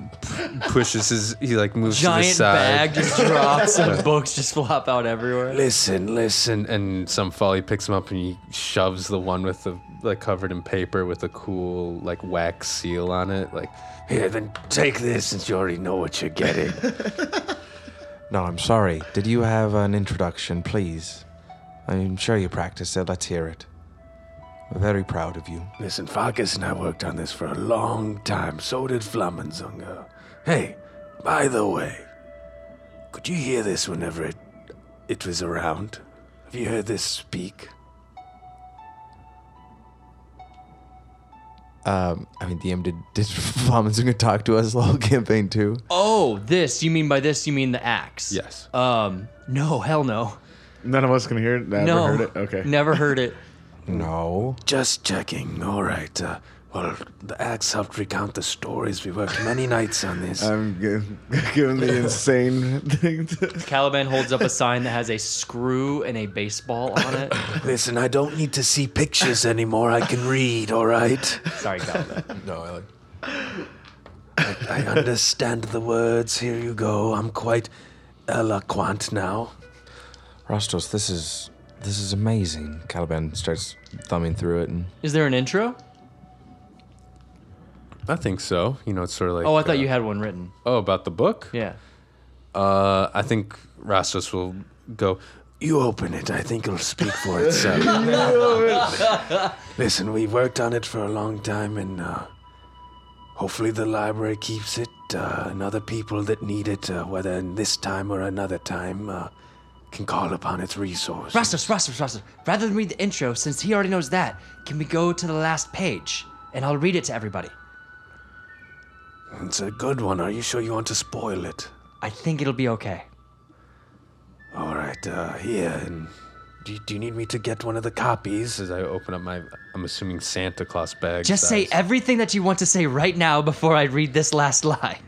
pushes his, he like moves to the Giant side. bag just drops and books just flop out everywhere. Listen, listen. and some folly picks him up and he shoves the one with the like covered in paper with a cool like wax seal on it like Here, then take this since you already know what you're getting. No, I'm sorry. Did you have an introduction, please? I'm sure you practiced it. Let's hear it. We're very proud of you. Listen, Farkas and I worked on this for a long time. So did Flammenzunga. Hey, by the way, could you hear this whenever it it was around? Have you heard this speak? Um, I mean, DM did did Flamenzunga talk to us the whole campaign too? Oh, this. You mean by this, you mean the axe? Yes. Um, no, hell no. None of us can hear it. Never no. heard it. Okay. Never heard it. No. Just checking. All right. Uh, well, the axe helped recount the stories. We worked many nights on this. I'm gi- giving the insane thing. To, Caliban holds up a sign that has a screw and a baseball on it. Listen, I don't need to see pictures anymore. I can read, all right? Sorry, Caliban. No, I like. I, I understand the words. Here you go. I'm quite eloquent now. Rostos, this is this is amazing. Caliban starts thumbing through it and Is there an intro? I think so. You know, it's sort of like. Oh, I thought uh, you had one written. Oh, about the book? Yeah. Uh, I think Rastos will go. You open it. I think it'll speak for itself. Listen, we worked on it for a long time, and uh, hopefully the library keeps it. Uh, and other people that need it, uh, whether in this time or another time, uh, can call upon its resource. Rastos, Rastos, Rastos. Rather than read the intro, since he already knows that, can we go to the last page? And I'll read it to everybody. It's a good one. Are you sure you want to spoil it? I think it'll be okay. All right, uh, here. And do, do you need me to get one of the copies? As I open up my, I'm assuming Santa Claus bag. Just say everything that you want to say right now before I read this last line.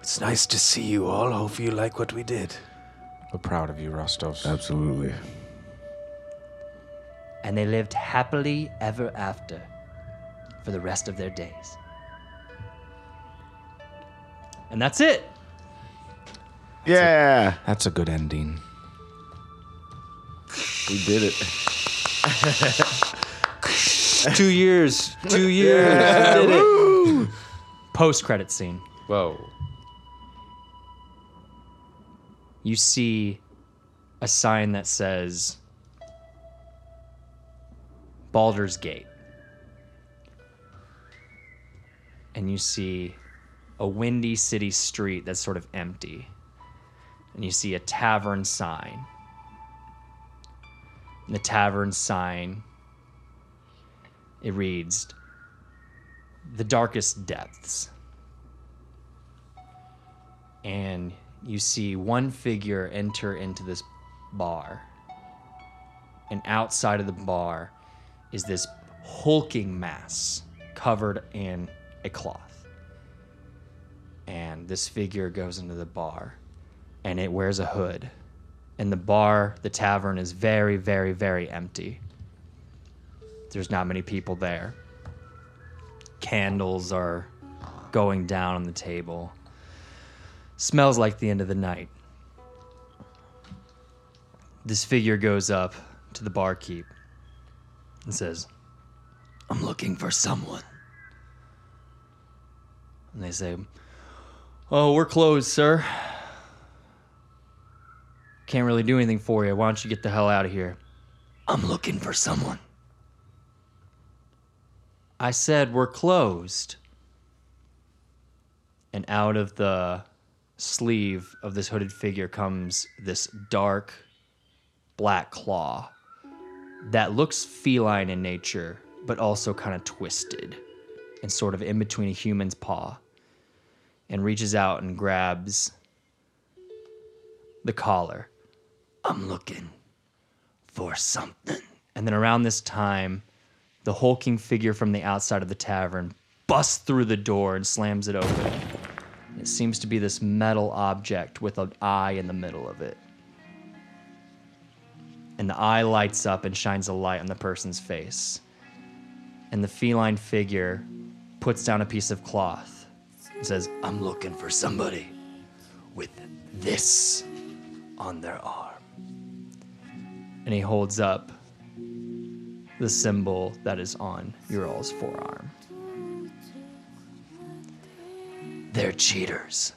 It's nice to see you all. Hope you like what we did. we're proud of you, Rostos. Absolutely. And they lived happily ever after for the rest of their days. And that's it. Yeah. That's a good ending. We did it. two years. Two years. We did it. Post credit scene. Whoa. You see a sign that says Baldur's Gate. And you see a windy city street that's sort of empty. And you see a tavern sign. And the tavern sign it reads The Darkest Depths. And you see one figure enter into this bar. And outside of the bar is this hulking mass covered in a cloth. And this figure goes into the bar and it wears a hood. And the bar, the tavern, is very, very, very empty. There's not many people there. Candles are going down on the table. Smells like the end of the night. This figure goes up to the barkeep and says, I'm looking for someone. And they say, Oh, we're closed, sir. Can't really do anything for you. Why don't you get the hell out of here? I'm looking for someone. I said we're closed. And out of the sleeve of this hooded figure comes this dark black claw that looks feline in nature, but also kind of twisted and sort of in between a human's paw, and reaches out and grabs the collar. I'm looking for something. And then around this time, the hulking figure from the outside of the tavern busts through the door and slams it open. It seems to be this metal object with an eye in the middle of it. And the eye lights up and shines a light on the person's face. And the feline figure puts down a piece of cloth and says, I'm looking for somebody with this on their arm. And he holds up the symbol that is on your all's forearm. They're cheaters.